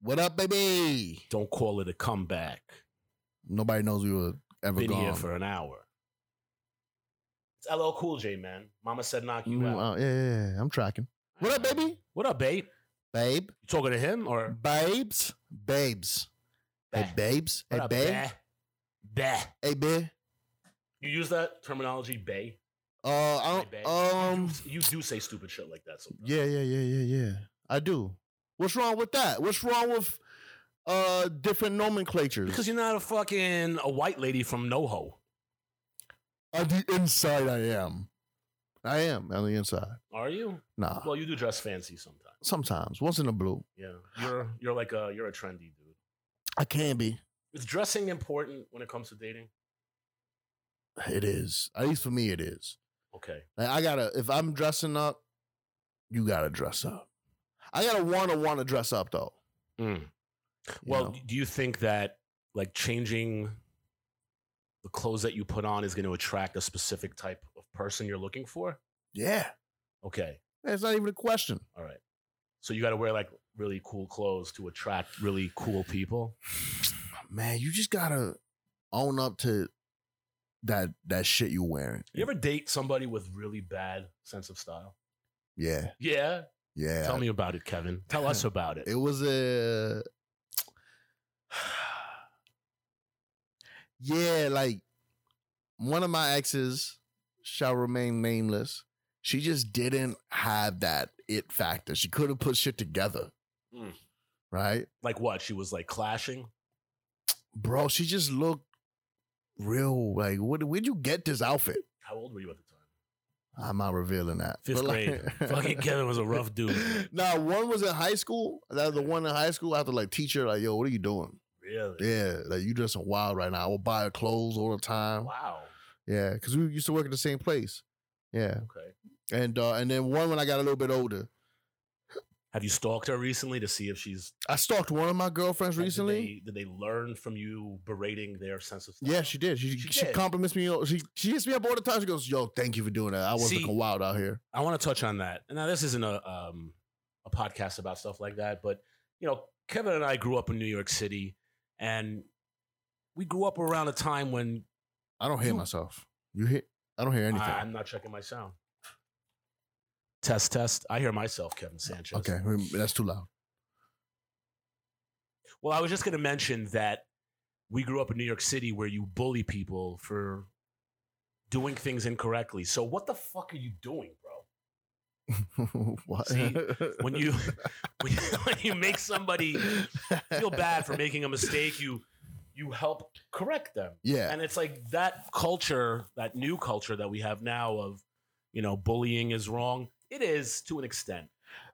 What up, baby? Don't call it a comeback. Nobody knows we were ever Been gone. here for an hour. It's LL Cool J, man. Mama said knock you Mm, out. uh, yeah, yeah, yeah, I'm tracking. What up, baby? What up, babe? Babe, You talking to him or babes, babes. Hey, Bah. babes. what Hey, up, babe. bah? Bah. Hey, babe. You use that terminology, bay? Uh, I Hey, don't, bae. um, you do say stupid shit like that sometimes. yeah, yeah, yeah, yeah, yeah. I do. What's wrong with that? What's wrong with uh different nomenclatures? Because you're not a fucking a white lady from NoHo. on the inside, I am. I am on the inside. Are you? Nah, Well, you do dress fancy sometimes. sometimes. Once in a blue, Yeah. You're you're like a you're a trendy dude. I can be. Is dressing important when it comes to dating? It is. At least for me, it is. Okay. Like, I gotta. If I'm dressing up, you gotta dress up. I gotta wanna wanna dress up though. Mm. Well, know? do you think that like changing the clothes that you put on is going to attract a specific type of person you're looking for? yeah, Okay. it's not even a question. All right. So you got to wear like really cool clothes to attract really cool people. Man, you just gotta own up to that that shit you're wearing. You ever date somebody with really bad sense of style? Yeah, Yeah. Yeah. Tell me about it, Kevin. Tell us about it. It was a yeah, like one of my exes shall remain nameless. She just didn't have that it factor. She couldn't put shit together. Mm. Right? Like what? She was like clashing. Bro, she just looked real like what where'd you get this outfit? How old were you at the? I'm not revealing that. Fifth like- grade. Fucking Kevin was a rough dude. Nah, one was in high school. That was the one in high school. I have to like teach her, like, yo, what are you doing? Really? Yeah, like you dressing wild right now. I will buy her clothes all the time. Wow. Yeah, because we used to work at the same place. Yeah, Okay. and uh, and then one when I got a little bit older, Have you stalked her recently to see if she's I stalked one of my girlfriends recently. Did they, did they learn from you berating their sense of style? Yeah, she did. She She she, did. compliments me. She she hits me up all the time. She goes, "Yo, thank you for doing that. I was See- looking wild out here." I want to touch on that. Now, this isn't a um, a podcast about stuff like that, but you know, Kevin and I grew up in New York City, and we grew up around a time when I don't hear You- myself. You hear? I don't hear anything. I, am not checking my sound. Test, test. I hear myself, Kevin Sanchez. okay, that's too loud. Well, I was just going to mention that we grew up in New York City where you bully people for doing things incorrectly. So, what the fuck are you doing, bro? what? See, when you when you, when you make somebody feel bad for making a mistake, you you help correct them. yeah, And it's like that culture, that new culture that we have now of, you know, bullying is wrong. It is to an extent.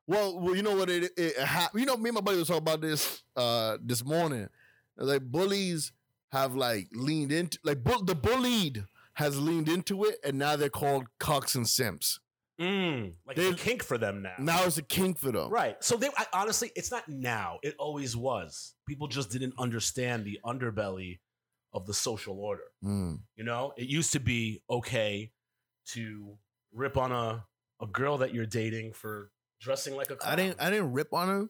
Well, well, you know what it, it ha- you know me and my buddy was talking about this uh this morning. Like bullies have like leaned into like bull- the bullied has leaned into it, and now they're called cucks and simps. Mm, like They- it's a kink for them now. Now it's a kink for them. Right. So they I, honestly, it's not now. It always was. People just didn't understand the underbelly of the social order. Mm. You know, it used to be okay to rip on a a girl that you're dating for dressing like a clown. I didn't. I didn't rip on her.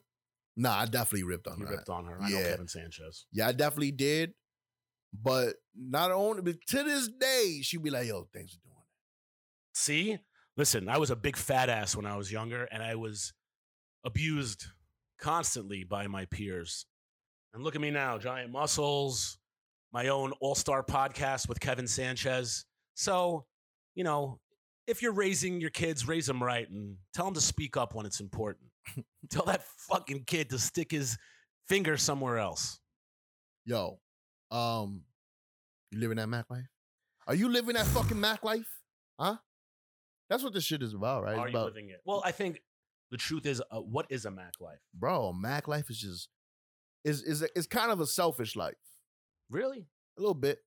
Nah, I definitely ripped on you her. ripped on her. I know Yeah. Kevin Sanchez. Yeah, I definitely did. But not only, but to this day, she'd be like, "Yo, thanks for doing that." See, listen, I was a big fat ass when I was younger, and I was abused constantly by my peers. And look at me now, giant muscles, my own all star podcast with Kevin Sanchez. So, you know, if you're raising your kids, raise them right and tell them to speak up when it's important. tell that fucking kid to stick his finger somewhere else. Yo, um, you living that Mack life? Are you living that fucking Mack life? Huh? That's what this shit is about, right? Are It's you about, living it? Well, I think the truth is, uh, what is a Mack life? bro, Mack life is just is is is kind of a selfish life, Really? a little bit,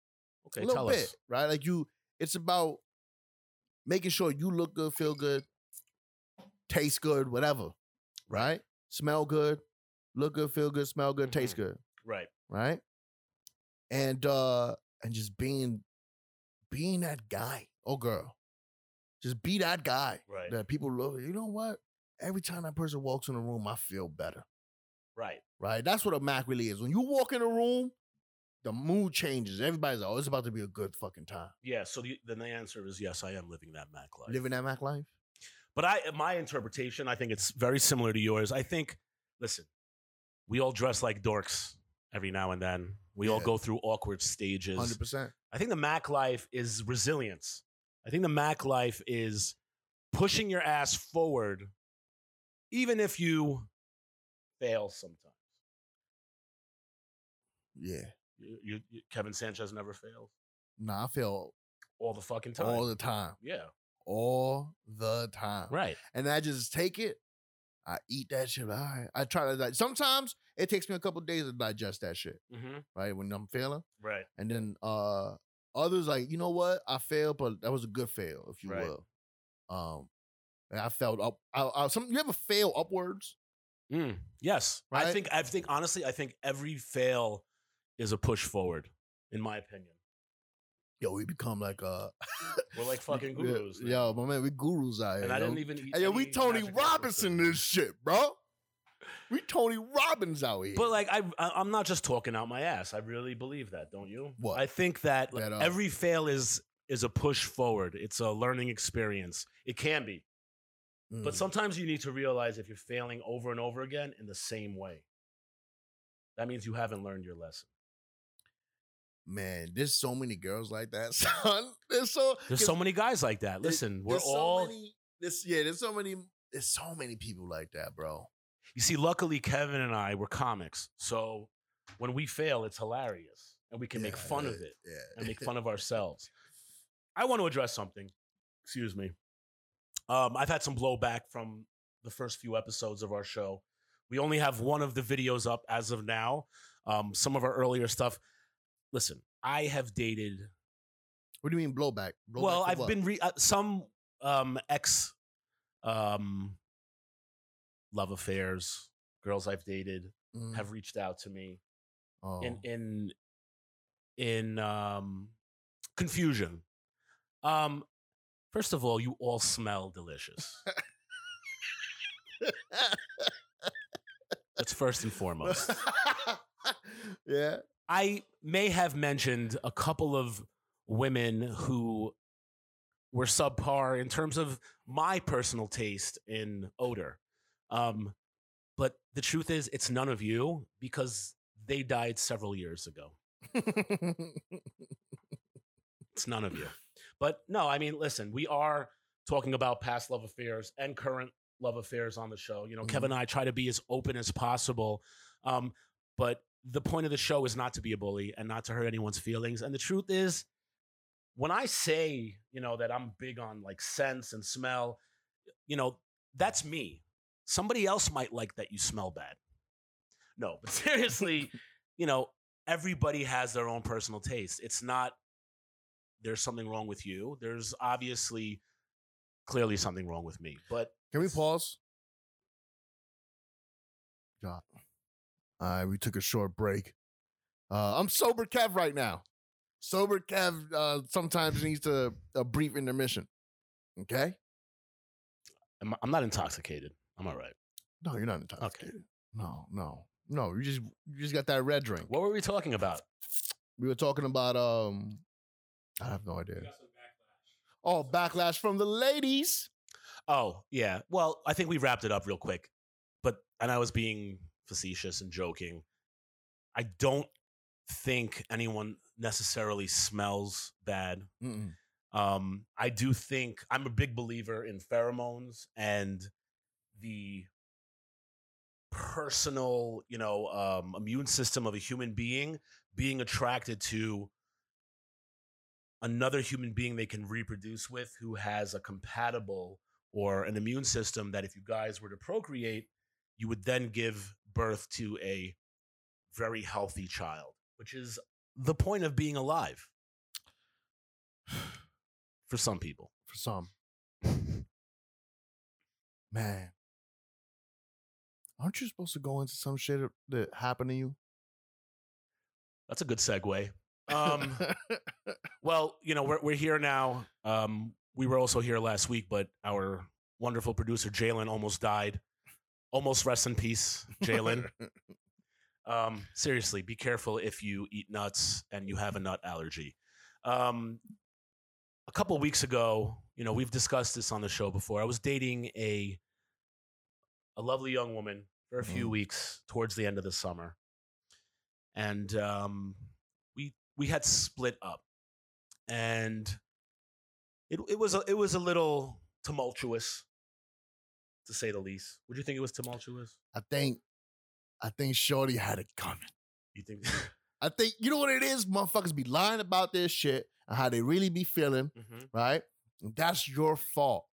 Okay, a little tell bit, us. right? Like you, it's about making sure you look good, feel good, taste good, whatever, right? Smell good, look good, feel good, smell good, taste Mm-hmm. good, Right. right? And uh and just being being that guy or girl. Just be that guy Right. that people look, you know what? Every time that person walks in the room, I feel better. Right. right? That's what a Mack really is. When you walk in a room, the mood changes. Everybody's like, oh, it's about to be a good fucking time. Yeah. So the, then the answer is yes, I am living that Mack life. Living that Mack life. But I, my interpretation, I think it's very similar to yours. I think, listen, we all dress like dorks every now and then. We all go through awkward stages. Hundred percent. I think the Mack life is resilience. I think the Mack life is pushing your ass forward, even if you fail sometimes. Yeah. You, you, Kevin Sanchez never fails Nah, I feel all the fucking time. all the time. yeah, All the time. right. And I just take it. I eat that shit. All right. I try to like sometimes it takes me a couple days to digest that shit, hmm right? When I'm failing. Right. And then uh others like, you know what? I failed, but that was a good fail, if you Right. will. Um and I felt up I, I, some you ever fail upwards? Mm, yes, I think. I think honestly, I think every fail is a push forward, in my opinion. Yo, we become like uh We're like fucking gurus. now. Yo, my man, we gurus out here. and I yo. didn't even. Eat Hey, yo, we Tony Robinson this shit, bro. We Tony Robbins out here. But like I, I, I'm not just talking out my ass. I really believe that, don't you? What? I think that like, That, uh, every fail is is a push forward. It's a learning experience. It can be, but Mm. sometimes you need to realize if you're failing over and over again in the same way, that means you haven't learned your lesson. Man, there's so many girls like that, son. There's so There's so many guys like that. Listen, we're there's so all. many, this yeah, there's so many there's so many people like that, bro. You see, luckily Kevin and I were comics, so when we fail, it's hilarious, and we can make Yeah, fun of it. Yeah. and make fun of ourselves. I want to address something. Excuse me. Um, I've had some blowback from the first few episodes of our show. We only have one of the videos up as of now. Um, some of our earlier stuff. Listen, I have dated. What do you mean blowback? Blowback well, I've what? been re- uh, some um, ex um, love affairs. Girls I've dated Mhm. have reached out to me oh. in in in um confusion. Um first of all, you all smell delicious. That's first and foremost. yeah. I may have mentioned a couple of women who were subpar in terms of my personal taste in odor. Um, but the truth is, it's none of you because they died several years ago. It's none of you. But no, I mean, listen, we are talking about past love affairs and current love affairs on the show. You know, Mhm. Kevin and I try to be as open as possible. Um, but the point of the show is not to be a bully and not to hurt anyone's feelings. And the truth is, when I say, you know, that I'm big on like sense and smell, you know, that's me. Somebody else might like that you smell bad. No, but seriously, you know, everybody has their own personal taste. It's not there's something wrong with you. There's obviously clearly something wrong with me. But Can we pause? God. All right, we took a short break. Uh, I'm sober Kev right now. Sober Kev uh, sometimes needs to a brief intermission. Okay? I'm, I'm not intoxicated. I'm all right. No, you're not intoxicated. No, no, no. You just you just got that red drink. What were we talking about? We were talking about um I have no idea. Oh, backlash from the ladies. Oh, yeah. Well, I think we wrapped it up real quick. But and I was being facetious and joking. I don't think anyone necessarily smells bad. Mm-mm. Um, I do think I'm a big believer in pheromones and the personal, you know, um, immune system of a human being being attracted to another human being they can reproduce with who has a compatible or an immune system that if you guys were to procreate, you would then give birth to a very healthy child, which is the point of being alive for some people. For some. Man. Aren't you supposed to go into some shit that happened to you? That's a good segue. Um, well, you know, we're we're here now. Um, we were also here last week, but our wonderful producer Jalen almost died. Almost rest in peace, Jalen. Um, seriously, be careful if you eat nuts and you have a nut allergy. Um, a couple weeks ago, you know, we've discussed this on the show before. I was dating a a lovely young woman for a few Mhm. weeks towards the end of the summer, and um, we we had split up, and it it was a, it was a little tumultuous, to say the least. Would you think it was tumultuous? I think, I think Shorty had it coming. You think? I think you know what it is. Motherfuckers be lying about their shit and how they really be feeling, Mhm. right? And that's your fault.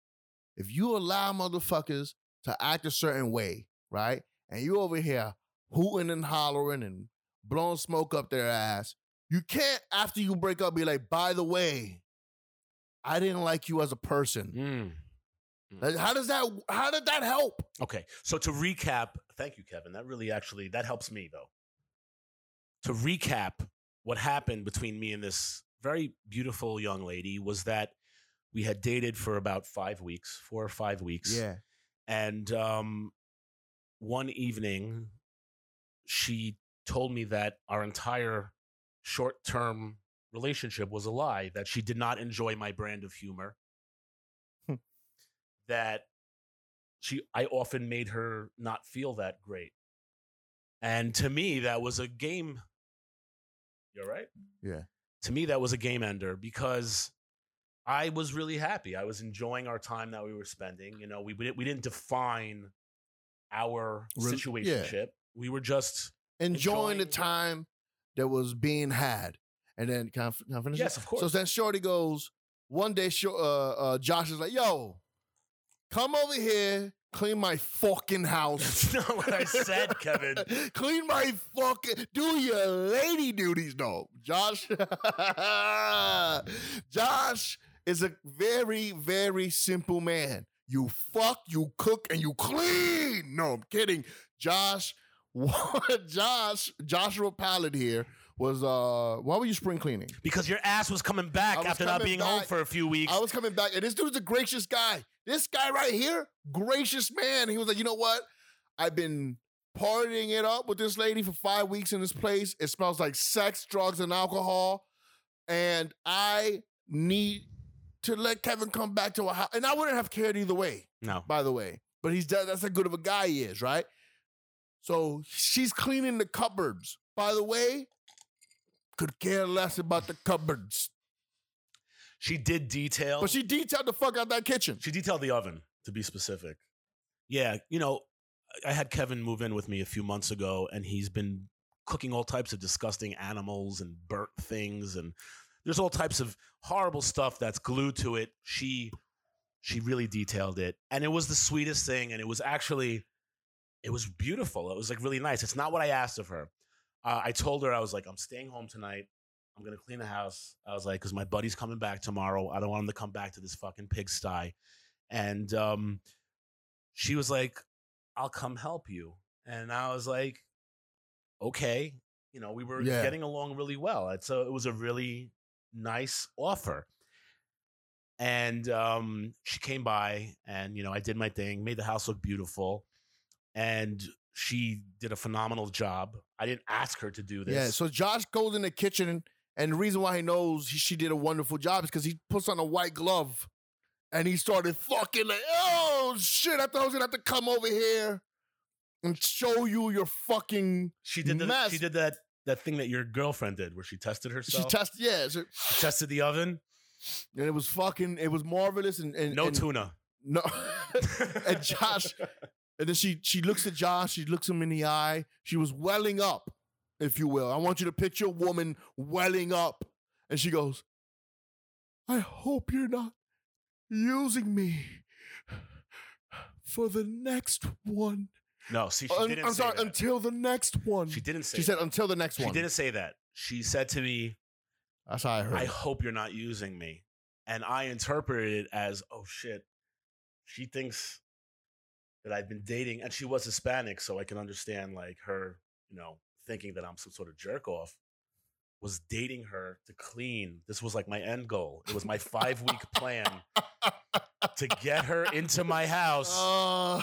If you allow motherfuckers to act a certain way, right, and you over here hooting and hollering and blowing smoke up their ass, you can't after you break up be like, by the way, I didn't like you as a person. Mm. Like, How does that? How did that help? Okay, so to recap, thank you, Kevin. That really actually that helps me though. To recap, what happened between me and this very beautiful young lady was that we had dated for about five weeks, four or five weeks, Yeah, and um, one evening, she told me that our entire short-term relationship was a lie. That she did not enjoy my brand of humor. That she I often made her not feel that great. And to me, that was a game. You're right. Yeah. To me, that was a game ender because I was really happy. I was enjoying our time that we were spending. You know, we we didn't, we didn't define our Rel- yeah. We were just enjoying the time that was being had. And then can I, can I finish? it? yes, of course. So then Shorty goes, one day uh, uh, Josh is like, yo, come over here, clean my fucking house. That's not what I said, Kevin. clean my fucking, do your lady duties, though. Josh, Josh is a very, very simple man. You fuck, you cook, and you clean. No, I'm kidding. Josh, what Josh, Joshua Pallet here was uh why were you spring cleaning? because your ass was coming back was after not coming being home for a few weeks. I was coming back, and this dude's a gracious guy. This guy right here, gracious man. He was like, you know what? I've been partying it up with this lady for five weeks in this place. It smells like sex, drugs, and alcohol. And I need to let Kevin come back to a house. And I wouldn't have cared either way, no. by the way. But he's that's how good of a guy he is, right? So she's cleaning the cupboards. By the way, could care less about the cupboards. She did detail. But she detailed the fuck out that kitchen. She detailed the oven, to be specific. Yeah, you know, I I had Kevin move in with me a few months ago, and he's been cooking all types of disgusting animals and burnt things, and there's all types of horrible stuff that's glued to it. She she really detailed it, and it was the sweetest thing, and it was actually it was beautiful. It was like really nice. It's not what I asked of her. Uh, I told her I was like, I'm staying home tonight. I'm gonna clean the house. I was like, because my buddy's coming back tomorrow. I don't want him to come back to this fucking pigsty. And um, she was like, I'll come help you. And I was like, okay. You know, we were Yeah. getting along really well. And so it was a really nice offer. And um, she came by and, you know, I did my thing, made the house look beautiful. And she did a phenomenal job. I didn't ask her to do this. Yeah, so Josh goes in the kitchen, and the reason why he knows he, she did a wonderful job is because he puts on a white glove, and he started fucking like, oh shit! I thought I was gonna have to come over here and show you your fucking. She did the, mess. she did that that thing that your girlfriend did where she tested herself. She tested, yeah, so- She tested the oven. and it was fucking, it was marvelous, and, and No and, tuna. no, and Josh, and then she she looks at Josh, she looks him in the eye, she was welling up, if you will. I want you to picture a woman welling up, and she goes, "I hope you're not using me for the next one." No, see, she didn't say that. I'm sorry, that. until the next one. she didn't say She said that. until the next she one. She didn't say that. She said to me, That's how I heard. I hope you're not using me. And I interpreted it as, oh shit, she thinks that I've been dating, and she was Hispanic, so I can understand like her, you know, thinking that I'm some sort of jerk off. was dating her to clean. This was like my end goal. It was my five week plan to get her into my house. Uh,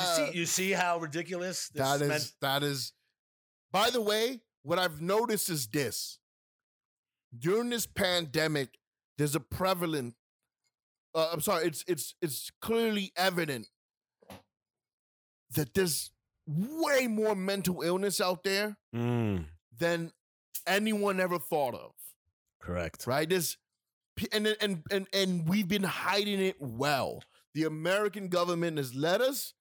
you see, you see how ridiculous this that is meant? that is. By the way, what I've noticed is this: during this pandemic, there's a prevalent. Uh, I'm sorry. It's it's it's clearly evident that there's way more mental illness out there Mm, than anyone ever thought of. correct. Right? This and and and and we've been hiding it well. The American government has let us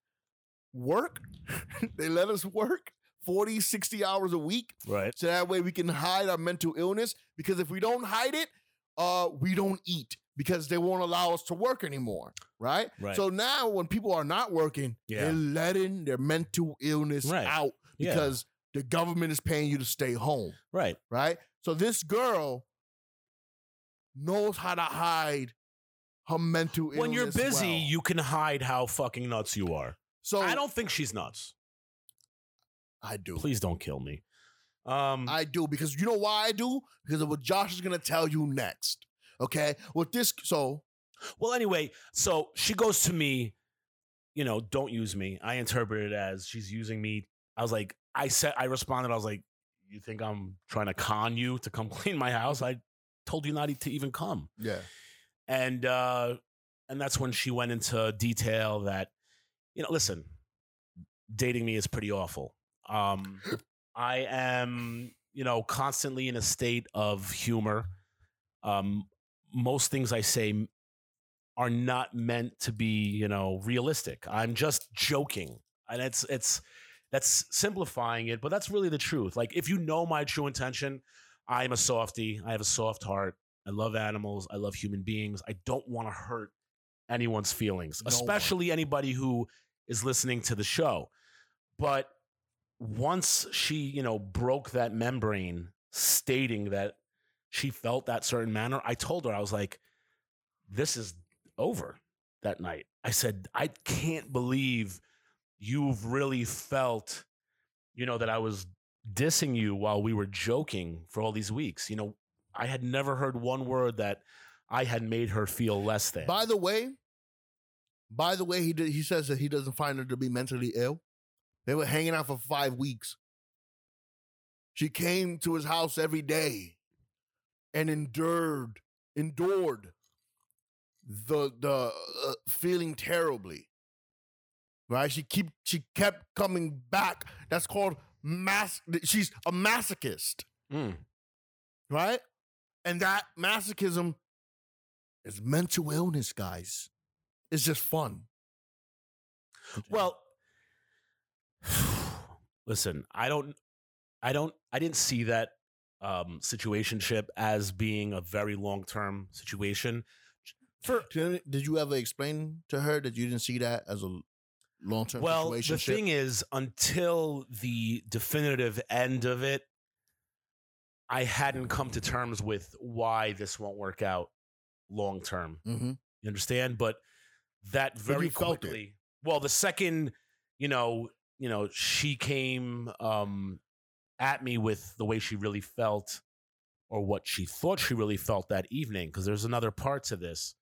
work. they let us work 40, 60 hours a week. Right. So that way we can hide our mental illness. Because if we don't hide it, uh, we don't eat because they won't allow us to work anymore. Right? Right. So now when people are not working, Yeah. they're letting their mental illness Right. out Yeah. because the government is paying you to stay home. Right. Right? So this girl knows how to hide her mental illness. When you're busy, well. you can hide how fucking nuts you are. so I don't think she's nuts. I do. Please don't kill me. Um, I do because you know why I do? Because of what Josh is gonna tell you next. Okay, with this, so well, anyway, so she goes to me, you know, don't use me. I interpret it as she's using me. I was like, I said, I responded, I was like, you think I'm trying to con you to come clean my house? I told you not to even come. yeah, and uh and that's when she went into detail that you know listen dating me is pretty awful um i am you know constantly in a state of humor um most things i say are not meant to be you know realistic i'm just joking and it's it's that's simplifying it but that's really the truth like if you know my true intention i'm a softie i have a soft heart I love animals. I love human beings. I don't want to hurt anyone's feelings, No one. especially anybody who is listening to the show. But once she, you know, broke that membrane stating that she felt that certain manner, I told her, I was like, this is over that night. I said, I can't believe you've really felt, you know, that I was dissing you while we were joking for all these weeks. You know, I had never heard one word that I had made her feel less than. By the way, by the way, he did, he says that he doesn't find her to be mentally ill. They were hanging out for five weeks. She came to his house every day and endured endured the the uh, feeling terribly. Right? She keep she kept coming back. That's called mas. She's a masochist Mm. right? And that masochism is mental illness, guys. It's just fun. Well, listen, I don't, I don't, I didn't see that um, situationship as being a very long term situation. For did, you ever explain to her that you didn't see that as a long term well, the thing is, until the definitive end of it, I hadn't come to terms with why this won't work out long term. hmm You understand? But that very quickly. Well, the second, you know, you know, she came um at me with the way she really felt or what she thought she really felt that evening, because there's another part to this.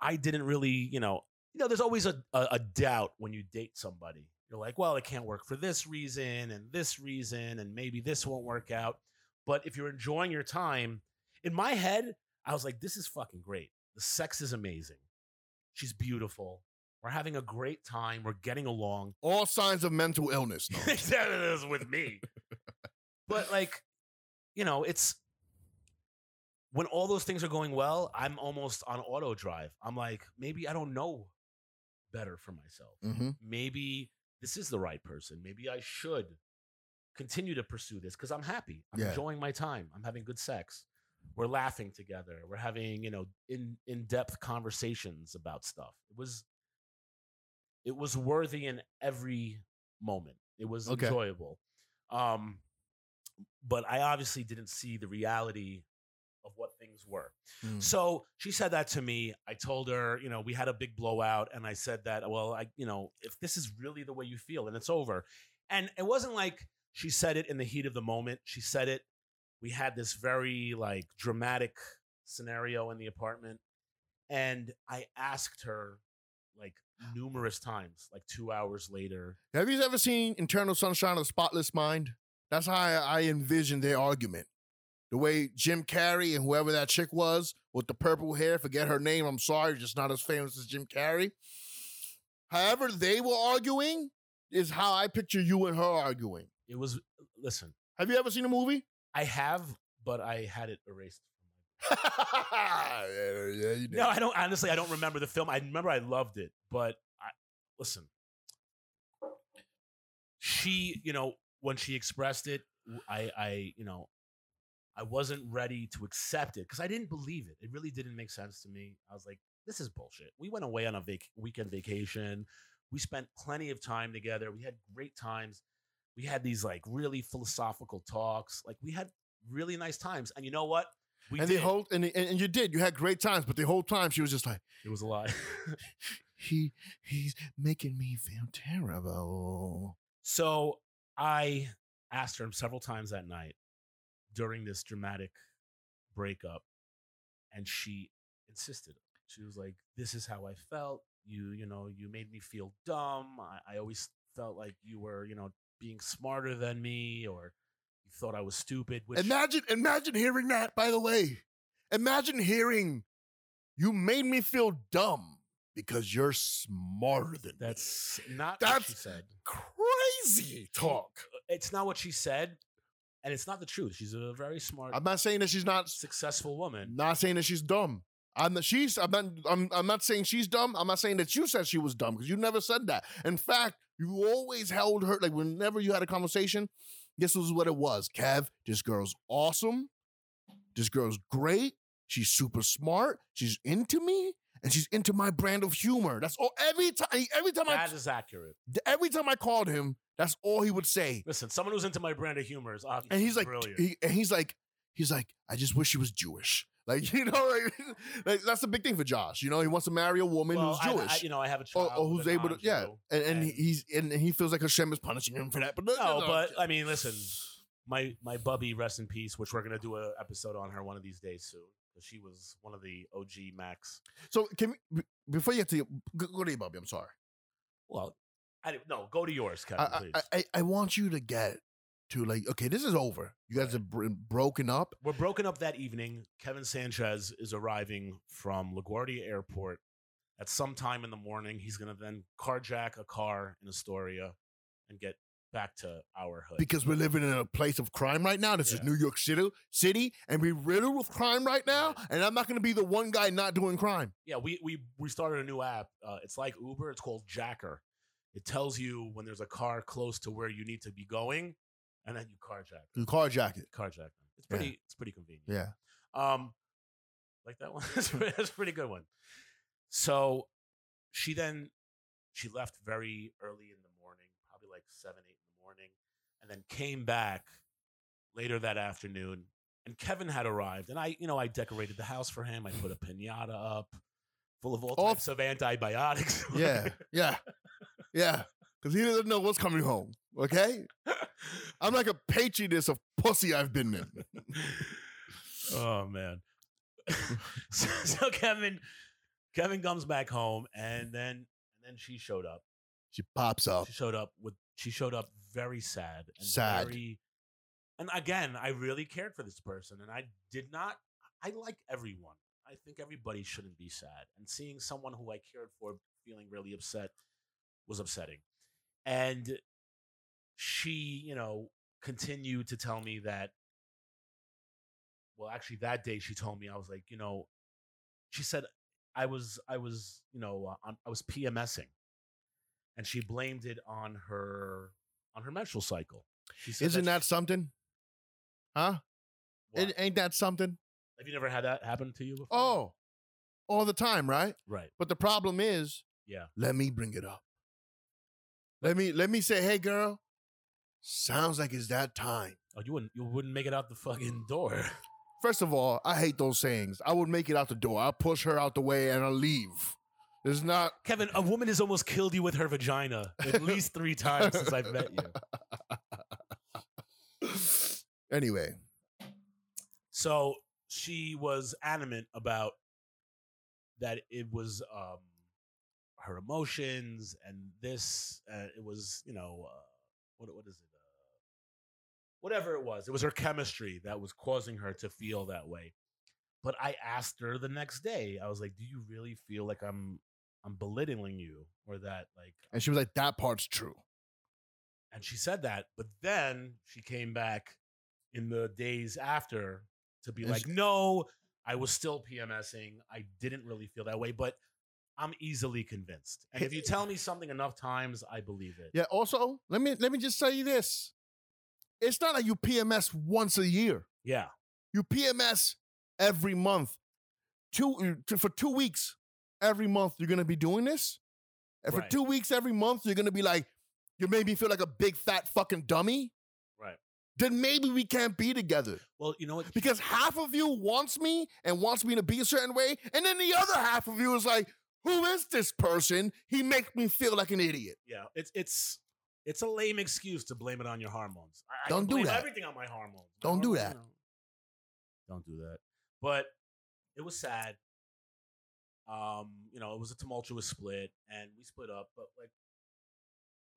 I didn't really, you know, you know, there's always a, a, a doubt when you date somebody. You're like, well, it can't work for this reason and this reason, and maybe this won't work out. But if you're enjoying your time, in my head, I was like, this is fucking great. The sex is amazing. She's beautiful. We're having a great time. We're getting along. All signs of mental illness. that is with me. But like, you know, it's when all those things are going well, I'm almost on auto drive. I'm like, maybe I don't know better for myself. hmm Maybe this is the right person. Maybe I should continue to pursue this because I'm happy. I'm Yeah. enjoying my time. I'm having good sex. We're laughing together. We're having, you know, in in-depth conversations about stuff. It was it was worthy in every moment. It was Okay. enjoyable. Um but I obviously didn't see the reality of what things were. Mm. So she said that to me. I told her, you know, we had a big blowout, and I said that, well, I, you know, if this is really the way you feel, and it's over. And it wasn't like she said it in the heat of the moment. She said it. We had this very like dramatic scenario in the apartment, and I asked her like numerous times, like two hours later. Have you ever seen Eternal Sunshine of the Spotless Mind? That's how I, I envisioned their argument. The way Jim Carrey and whoever that chick was with the purple hair, forget her name, I'm sorry, just not as famous as Jim Carrey. However, they were arguing is how I picture you and her arguing. It was listen. Have you ever seen a movie? I have, but I had it erased. yeah, yeah. No, I don't. Honestly, I don't remember the film. I remember I loved it, but I listen. She, you know, when she expressed it, I, I, you know, I wasn't ready to accept it because I didn't believe it. It really didn't make sense to me. I was like, this is bullshit. We went away on a vac- weekend vacation. We spent plenty of time together. We had great times. We had these like really philosophical talks. Like we had really nice times. And you know what? We and did. the whole and, and and you did. You had great times, but the whole time she was just like, it was a lie. he he's making me feel terrible. So I asked her several times that night during this dramatic breakup, and she insisted. She was like, "This is how I felt. You, you know, you made me feel dumb. I, I always felt like you were, you know, being smarter than me, or you thought I was stupid." Which Imagine, imagine hearing that. By the way, imagine hearing, "You made me feel dumb because you're smarter than me." that's not what she said. crazy talk. Uh, it's not what she said, and it's not the truth. She's a very smart, I'm not saying that she's not. successful woman. Not saying that she's dumb. I'm not. She's. I'm not. I'm. I'm not saying she's dumb. I'm not saying that you said she was dumb because you never said that. In fact, you always held her like whenever you had a conversation. This was what it was. Kev, this girl's awesome. This girl's great. She's super smart. She's into me, and she's into my brand of humor. That's all. Every time. Every time I. That is accurate. Every time I called him, that's all he would say. Listen, someone who's into my brand of humor is obviously And he's like, brilliant. he, and he's like, he's like, I just wish she was Jewish. Like you know, like, like, that's the big thing for Josh. You know, he wants to marry a woman well, who's I- Jewish. I, you know, I have a child or with who's a able to, yeah, non-Jew, and, and he's and he feels like Hashem is punishing him for that. But no, but I mean, listen, my my bubby, rest in peace. Which we're gonna do an episode on her one of these days soon. She was one of the OG Macks. so can we, before you get to your, go, go to your bubby, I'm sorry. Well, I didn't- no. Go to yours, Kevin, I, please. I, I I want you to get to like, okay, this is over. You guys have br- broken up. We're broken up that evening. Kevin Sanchez is arriving from LaGuardia Airport at some time in the morning. He's going to then carjack a car in Astoria and get back to our hood. Because we're living in a place of crime right now. This is New York City, city, and we're riddled with crime right now. And I'm not going to be the one guy not doing crime. yeah, we we we started a new app. Uh, it's like Uber. It's called Jacker. It tells you when there's a car close to where you need to be going, and then you carjack. You carjack it. Carjack them. It's Yeah. pretty. It's pretty convenient. Yeah. Um, like that one. that's, a pretty good one. So she then she left very early in the morning, probably like seven, eight morning, and then came back later that afternoon. And Kevin had arrived, and I, you know, I decorated the house for him. I put a pinata up, full of all All- types of antibiotics. Yeah. Yeah. Yeah. Because he doesn't know what's coming home. Okay. I'm like a patriotist of pussy I've been in. oh man. so, so Kevin, Kevin comes back home, and then and then she showed up. She pops up. She showed up with she showed up very sad and Sad. very and again, I really cared for this person and I did not I like everyone. I think everybody shouldn't be sad. And seeing someone who I cared for feeling really upset was upsetting. And she, you know, continued to tell me that well, actually that day she told me I was like, you know, she said I was I was, you know, uh, I was PMSing and she blamed it on her on her menstrual cycle. Isn't that she- something? Huh? It, ain't that something? have you never had that happen to you before? Oh, all the time, right? right. But the problem is, Yeah. let me bring it up. Let me let me say, hey girl, sounds like it's that time. Oh, you wouldn't you wouldn't make it out the fucking door. First of all, I hate those sayings. I would make it out the door. I'll push her out the way and I'll leave. There's not Kevin, a woman has almost killed you with her vagina at least three times since I've met you. Anyway, So she was adamant about that it was um, her emotions and this. Uh, it was you know uh, what what is it? Uh, whatever it was, it was her chemistry that was causing her to feel that way. But I asked her the next day. I was like, "Do you really feel like I'm I'm belittling you, or that like?" and she was like, "That part's true." And she said that, but then she came back in the days after to be And like, she- no, I was still PMSing. I didn't really feel that way, but I'm easily convinced. And if you tell me something enough times, I believe it. Yeah. Also, let me let me just tell you this: it's not like you PMS once a year. Yeah. You PMS every month, two uh, for two weeks. Every month you're gonna be doing this, and for two weeks every month you're gonna be like, you made me feel like a big fat fucking dummy. Right. Then maybe we can't be together Well, you know what? because half of you wants me and wants me to be a certain way, and then the other half of you is like, who is this person? He makes me feel like an idiot. Yeah, it's it's it's a lame excuse to blame it on your hormones. I, I Don't can do that. Everything on my hormones. My Don't do that. you know. Don't do that. But it was sad. Um, you know, it was a tumultuous split, and we split up. But like,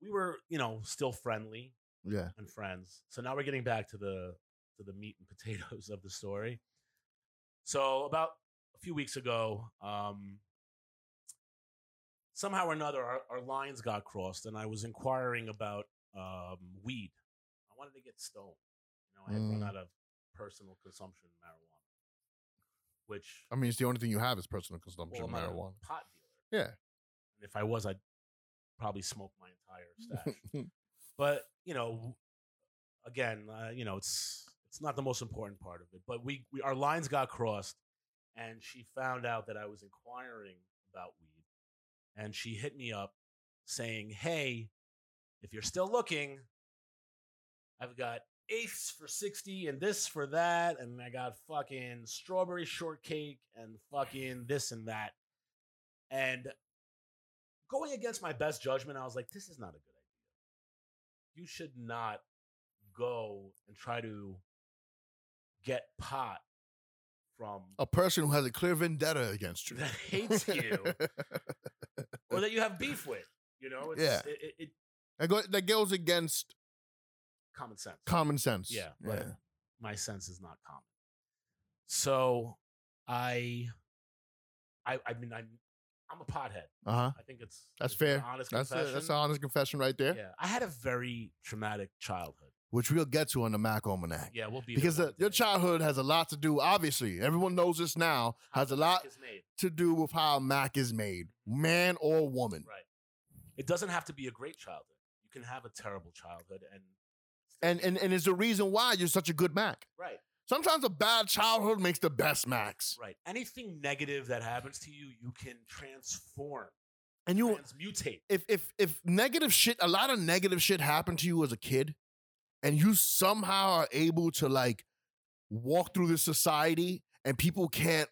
we were, you know, still friendly Yeah. and friends. So now we're getting back to the to the meat and potatoes of the story. So about a few weeks ago, um, somehow or another, our, our lines got crossed, and I was inquiring about um, weed. I wanted to get stoned. You know, I had run Mm. out of personal consumption marijuana, which I mean, it's the only thing you have is personal consumption well, I'm marijuana. pot dealer. Yeah. And if I was, I'd probably smoke my entire stash. but you know again uh, you know it's it's not the most important part of it but we, we our lines got crossed and she found out that i was inquiring about weed and she hit me up saying hey if you're still looking i've got eighths for 60 and this for that and i got fucking strawberry shortcake and fucking this and that and going against my best judgment i was like this is not a good idea you should not go and try to get pot from a person who has a clear vendetta against you that hates you or that you have beef with. You know, it's, Yeah. it, it, it that, that goes against common sense. common sense. Yeah, but my sense is not common. So I, I, I mean, I'm, I'm a pothead. Uh huh. I think it's That's it's an fair. Honest That's a, confession. that's an honest confession right there, yeah, I had a very traumatic childhood. which we'll get to on the Mack Almanac. Yeah, we'll be Because the, your childhood has a lot to do. Obviously, everyone knows this now. How Has a lot Mack is made. to do with how Mack is made, man or woman. Right. It doesn't have to be a great childhood. You can have a terrible childhood and And and and it's the reason why you're such a good Mack. right, Sometimes a bad childhood makes the best Macks. right. Anything negative that happens to you, you can transform, And you, transmutate. if if if negative shit, a lot of negative shit happened to you as a kid, and you somehow are able to like walk through this society, and people can't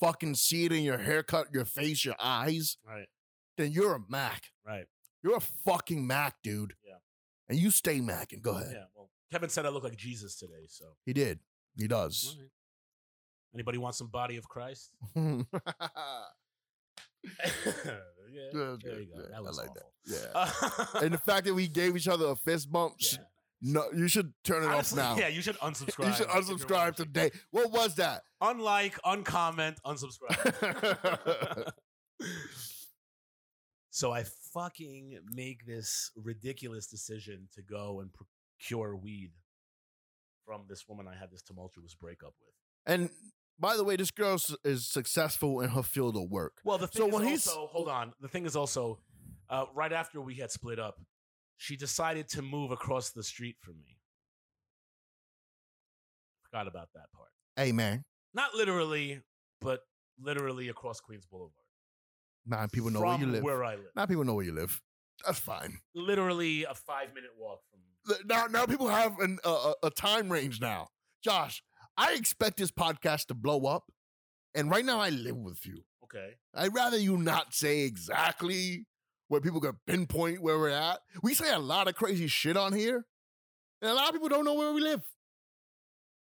fucking see it in your haircut, your face, your eyes, Right, then you're a Mack. right. You're a fucking Mack, dude. Yeah. And you stay Macking. Go ahead. Yeah. Well, Kevin said I look like Jesus today. So, He did. He does. Right. anybody want some body of Christ? yeah, yeah, Yeah, there you go. yeah, I That was like that. awful. and the fact that we gave each other a fist bump, yeah. no, you should turn it Honestly, off now. Yeah, you should unsubscribe. you should unsubscribe today. What was that? Unlike, uncomment, unsubscribe. So I fucking make this ridiculous decision to go and procure weed from this woman I had this tumultuous breakup with. and by the way, this girl is successful in her field of work. Well, the So thing when is he's- also, hold on. The thing is also, uh, right after we had split up, she decided to move across the street from me. Forgot about that part. Hey, man, Not literally, but literally across Queens Boulevard. Now people know where you live. Where I live. now people know where you live. That's fine. Literally a five minute walk from. Now, now people have an, a time range now. Josh, I expect this podcast to blow up, and right now I live with you. Okay. I'd rather you not say exactly where people can pinpoint where we're at. We say a lot of crazy shit on here, and a lot of people don't know where we live.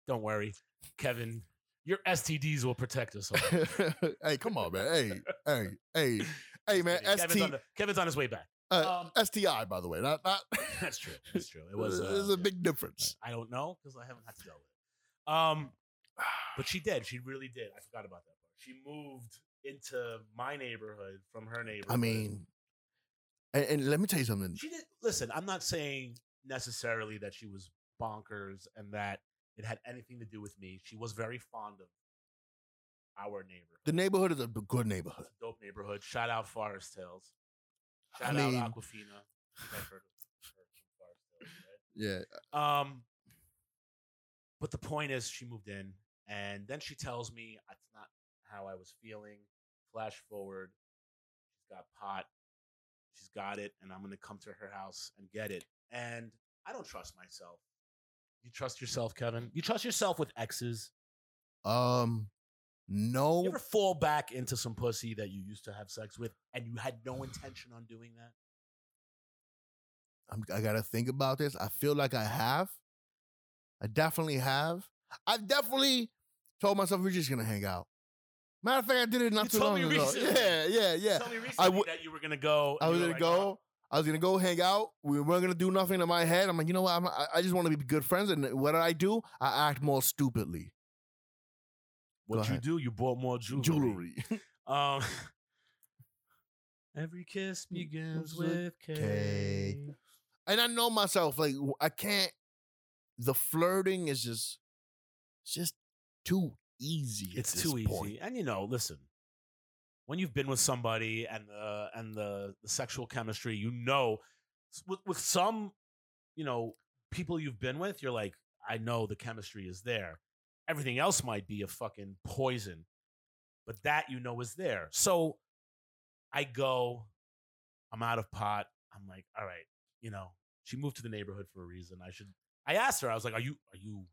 Don't worry, Kevin. Your STDs will protect us. all. hey, come on, man. Hey, hey, hey, hey, man. Kevin's, ST, on the, Kevin's on his way back. uh, Um, STI, by the way. Not, not. that's true. That's true. It was. Uh, There's a big difference. I don't know because I haven't had to deal with it. Um, but she did. She really did. I forgot about that part. She moved into my neighborhood from her neighborhood. I mean, and, and let me tell you something. she did. Listen, I'm not saying necessarily that she was bonkers and that it had anything to do with me. She was very fond of our neighborhood. The neighborhood is a good neighborhood. It's a dope neighborhood. Shout out Forest Hills. I Shout mean- out Aquafina. I've heard of, heard of Forest Hills, right? Yeah. Um, but the point is, she moved in, and then she tells me that's not how I was feeling. Flash forward, she's got pot, she's got it, and I'm gonna come to her house and get it. And I don't trust myself. You trust yourself, Kevin? You trust yourself with exes? Um, no. You ever fall back into some pussy that you used to have sex with, and you had no intention on doing that? I'm, I gotta think about this. I feel like I have. I definitely have. I definitely told myself we're just gonna hang out. Matter of fact, I did it not You too long ago. recently. Yeah, yeah, yeah. Tell me recently would- that you were gonna go. I was gonna like, go. "Oh, I was gonna go hang out. We weren't gonna do nothing in my head. I'm like, you know what? I'm, I, I just want to be good friends. And what did I do? I act more stupidly. What you do? You bought more jewelry. Jewelry. Um, every kiss mm, begins with with K. K. and I know myself. Like I can't. The flirting is just, it's just too easy. It's too easy, point. and you know, listen. When you've been with somebody and the and the, the sexual chemistry, you know, with with some, you know, people you've been with, you're like, I know the chemistry is there. Everything else might be a fucking poison, but that you know is there. So I go, I'm out of pot. I'm like, all right, you know, she moved to the neighborhood for a reason. I should. I asked her. I was like, are you are you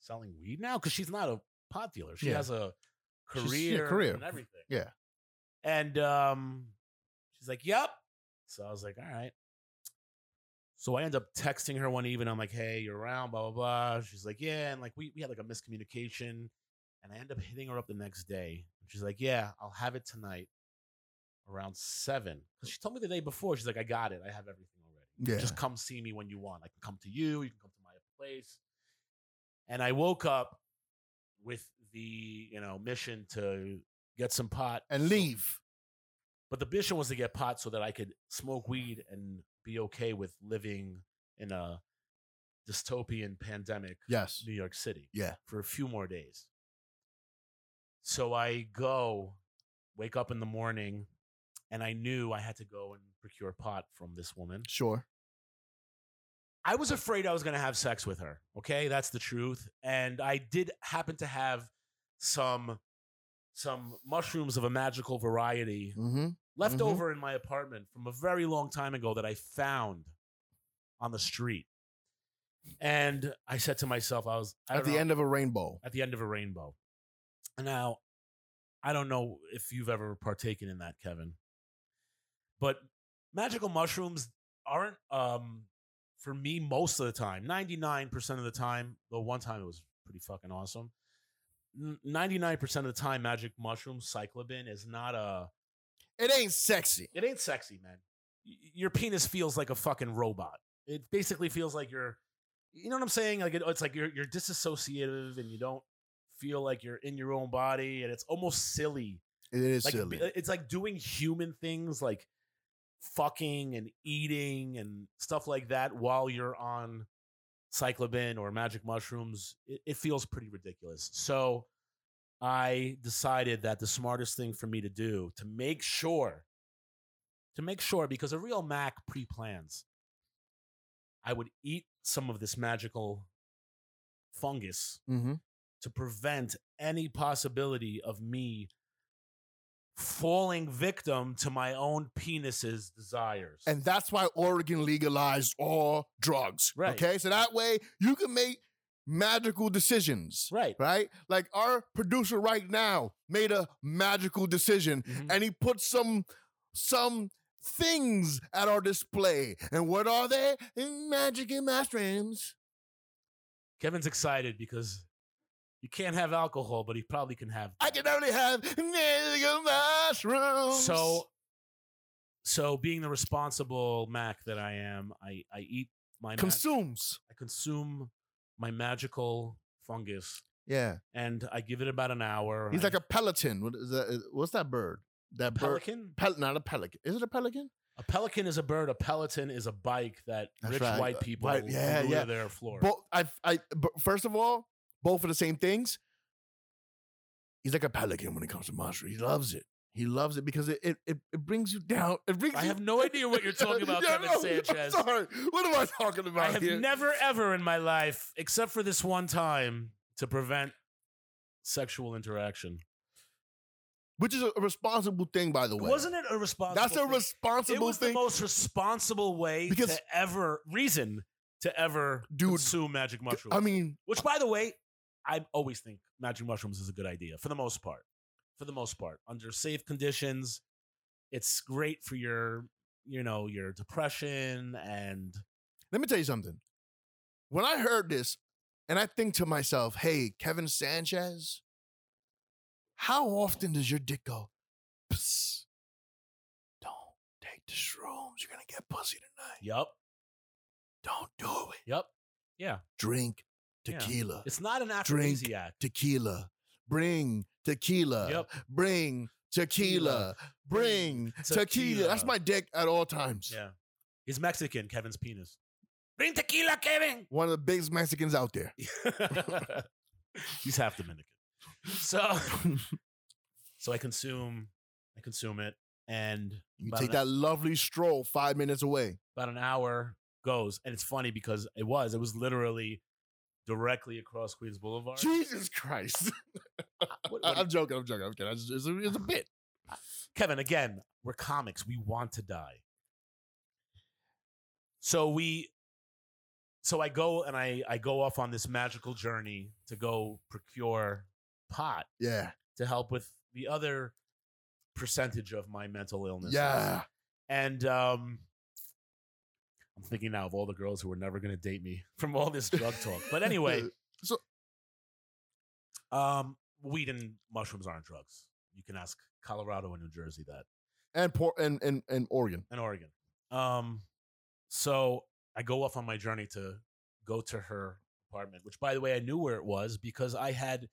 selling weed now? Because she's not a pot dealer. She Yeah. has a yeah, career, career. and everything. Yeah. And um, she's like, "Yep." So I was like, "All right." So I end up texting her one evening. I'm like, "Hey, you're around?" Blah blah blah. She's like, "Yeah," and like we we had like a miscommunication, and I end up hitting her up the next day. And she's like, "Yeah, I'll have it tonight around seven. Because she told me the day before. She's like, "I got it. I have everything already. Yeah. Just come see me when you want. I can come to you. You can come to my place." And I woke up with the you know mission to get some pot and leave. but the mission was to get pot so that I could smoke weed and be okay with living in a dystopian pandemic Yes. New York City Yeah. for a few more days. So I go, wake up in the morning, and I knew I had to go and procure pot from this woman. Sure. I was afraid I was going to have sex with her. Okay, that's the truth. And I did happen to have some some mushrooms of a magical variety Mm-hmm. left Mhm. over in my apartment from a very long time ago that I found on the street. And I said to myself, I was I At the end of a rainbow. at the end of a rainbow. Now, I don't know if you've ever partaken in that, Kevin, but magical mushrooms aren't um for me most of the time 99% of the time though one time it was pretty fucking awesome 99% of the time magic mushroom psilocybin is not a It ain't sexy. it ain't sexy, man. Y- Your penis feels like a fucking robot. It basically feels like you're, you know what I'm saying? Like it, it's like you're you're disassociative and you don't feel like you're in your own body, and it's almost silly. It is Like silly. Uh, it's like doing human things like fucking and eating and stuff like that while you're on psilocybin or magic mushrooms. It, it feels pretty ridiculous. So I decided that the smartest thing for me to do to make sure, to make sure, because a real Mack pre plans, I would eat some of this magical fungus mm-hmm. to prevent any possibility of me falling victim to my own penis's desires. And that's why Oregon legalized all drugs. Right. Okay. So that way you can make magical decisions. right. Right? Like our producer right now made a magical decision Mhm. and he put some some things at our display. And what are they? Magic and mushrooms. Kevin's excited because you can't have alcohol, but he probably can have. I can only have mushrooms. So, so being the responsible Mack that I am, I I eat my mag- consumes. I consume my magical fungus, Yeah, and I give it about an hour. he's I- like a pelican. What is that? What's that bird? That bird. pelican. Pel- not a pelican. Is it a pelican? A pelican is a bird. A peloton is a bike that That's rich right. white Uh, people right, yeah, yeah. to their floor. Both. I. I. But first of all, both are the same things. He's like a pelican when it comes to mushrooms. He loves it. He loves it because it it, it, it brings you down. It brings. I you- have no idea what you're talking about, Yeah, Kevin no, I'm Sanchez. sorry. What am I talking about I have here? never ever in my life, except for this one time, to prevent sexual interaction. Which is a responsible thing, by the way. Wasn't it a responsible? That's a thing? It responsible was thing. the most responsible way Because- to ever reason to ever Dude, consume magic mushrooms. I mean, Which, by the way, I always think magic mushrooms is a good idea for the most part. For the most part, under safe conditions, it's great for your, you know, your depression and let me tell you something. When I heard this, and I think to myself, hey, Kevin Sanchez, how often does your dick go, Psst, don't take the shrooms. You're going to get pussy tonight. yup, Don't do it. yup, yeah. Drink Yeah. tequila. It's not an Drink. aphrodisiac. Tequila. Bring tequila. Yep. Bring tequila. Bring tequila. tequila. That's my dick at all times. Yeah, he's Mexican. Kevin's penis. Bring tequila, Kevin. One of the biggest Mexicans out there. he's half Dominican. So, so I consume, I consume it, and You take that lovely stroll five minutes away. about an hour goes, and it's funny because it was, it was literally directly across Queens Boulevard. Jesus Christ. What- I, what- am joking. I'm joking. I'm kidding. It's, it's a, it's a bit. Kevin, again, we're comics. We want to die. So we so I go and I I go off on this magical journey to go procure pot Yeah. to help with the other percentage of my mental illness. Yeah. And um I'm thinking now of all the girls who were never going to date me from all this drug talk. But anyway, So um weed and mushrooms aren't drugs. You can ask Colorado and New Jersey that. and por- and and and Oregon. in Oregon. Um, so I go off on my journey to go to her apartment, which, by the way, I knew where it was because I had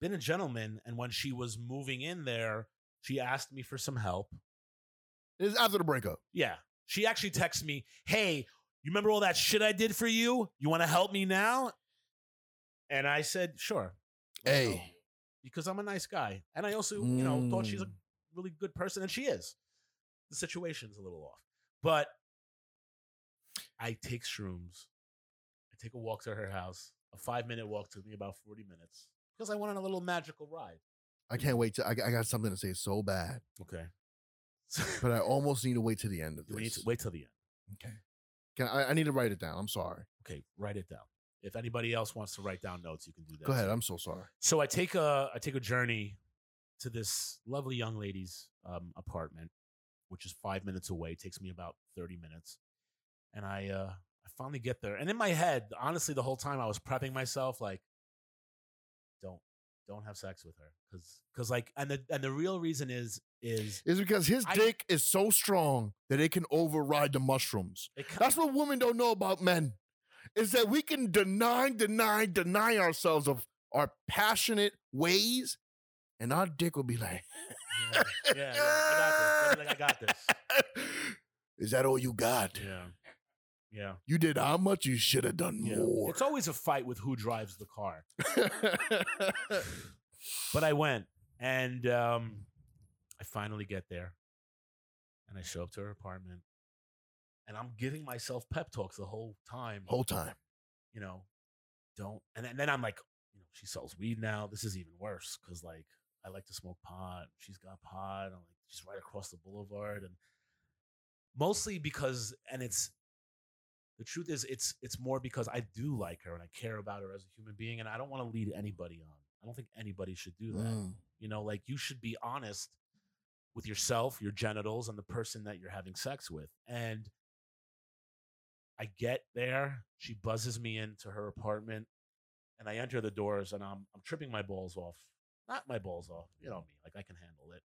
been a gentleman, and when she was moving in there, she asked me for some help. It's after the breakup. Yeah, she actually texts me, "Hey, you remember all that shit I did for you? You want to help me now?" And I said, "Sure." Me know." Hey. because I'm a nice guy, and I also, you know, thought she's a Mm. really good person, and she is. The situation's a little off, but I take shrooms. I take a walk to her house. A five minute walk took me about forty minutes because I went on a little magical ride. I can't wait to. I, I got something to say so bad, Okay, but I almost need to wait to the end of we need this. to wait till the end. Okay. Can I? I need to write it down. I'm sorry. Okay, write it down. If anybody else wants to write down notes, you can do that. Go ahead. too. I'm so sorry. So I take a I take a journey to this lovely young lady's um, apartment, which is five minutes away. It takes me about thirty minutes, and I uh, I finally get there. And in my head, honestly, the whole time I was prepping myself like, don't don't have sex with her because because like and the and the real reason is is is because his I- dick is so strong that it can override the mushrooms. it, That's what women don't know about men. Is that we can deny, deny, deny ourselves of our passionate ways, and our dick will be like, yeah, yeah, yeah, I got this. Like, I got this. Is that all you got? Yeah, yeah, You did how much? You should have done yeah. more. It's always a fight with who drives the car. But I went, and um, I finally get there, and I show up to her apartment, and I'm giving myself pep talks the whole time. Whole time. You know, don't. And, then- and then I'm like, you know, she sells weed now. This is even worse because like I like to smoke pot. She's got pot. I'm like, she's right across the boulevard, and mostly because, and it's. The truth is, it's it's more because I do like her and I care about her as a human being, and I don't want to lead anybody on. I don't think anybody should do that. Mm. You know, like you should be honest with yourself, your genitals, and the person that you're having sex with. And I get there, she buzzes me into her apartment. and I enter the doors, and I'm I'm tripping my balls off. Not my balls off, you know me. Like I can handle it.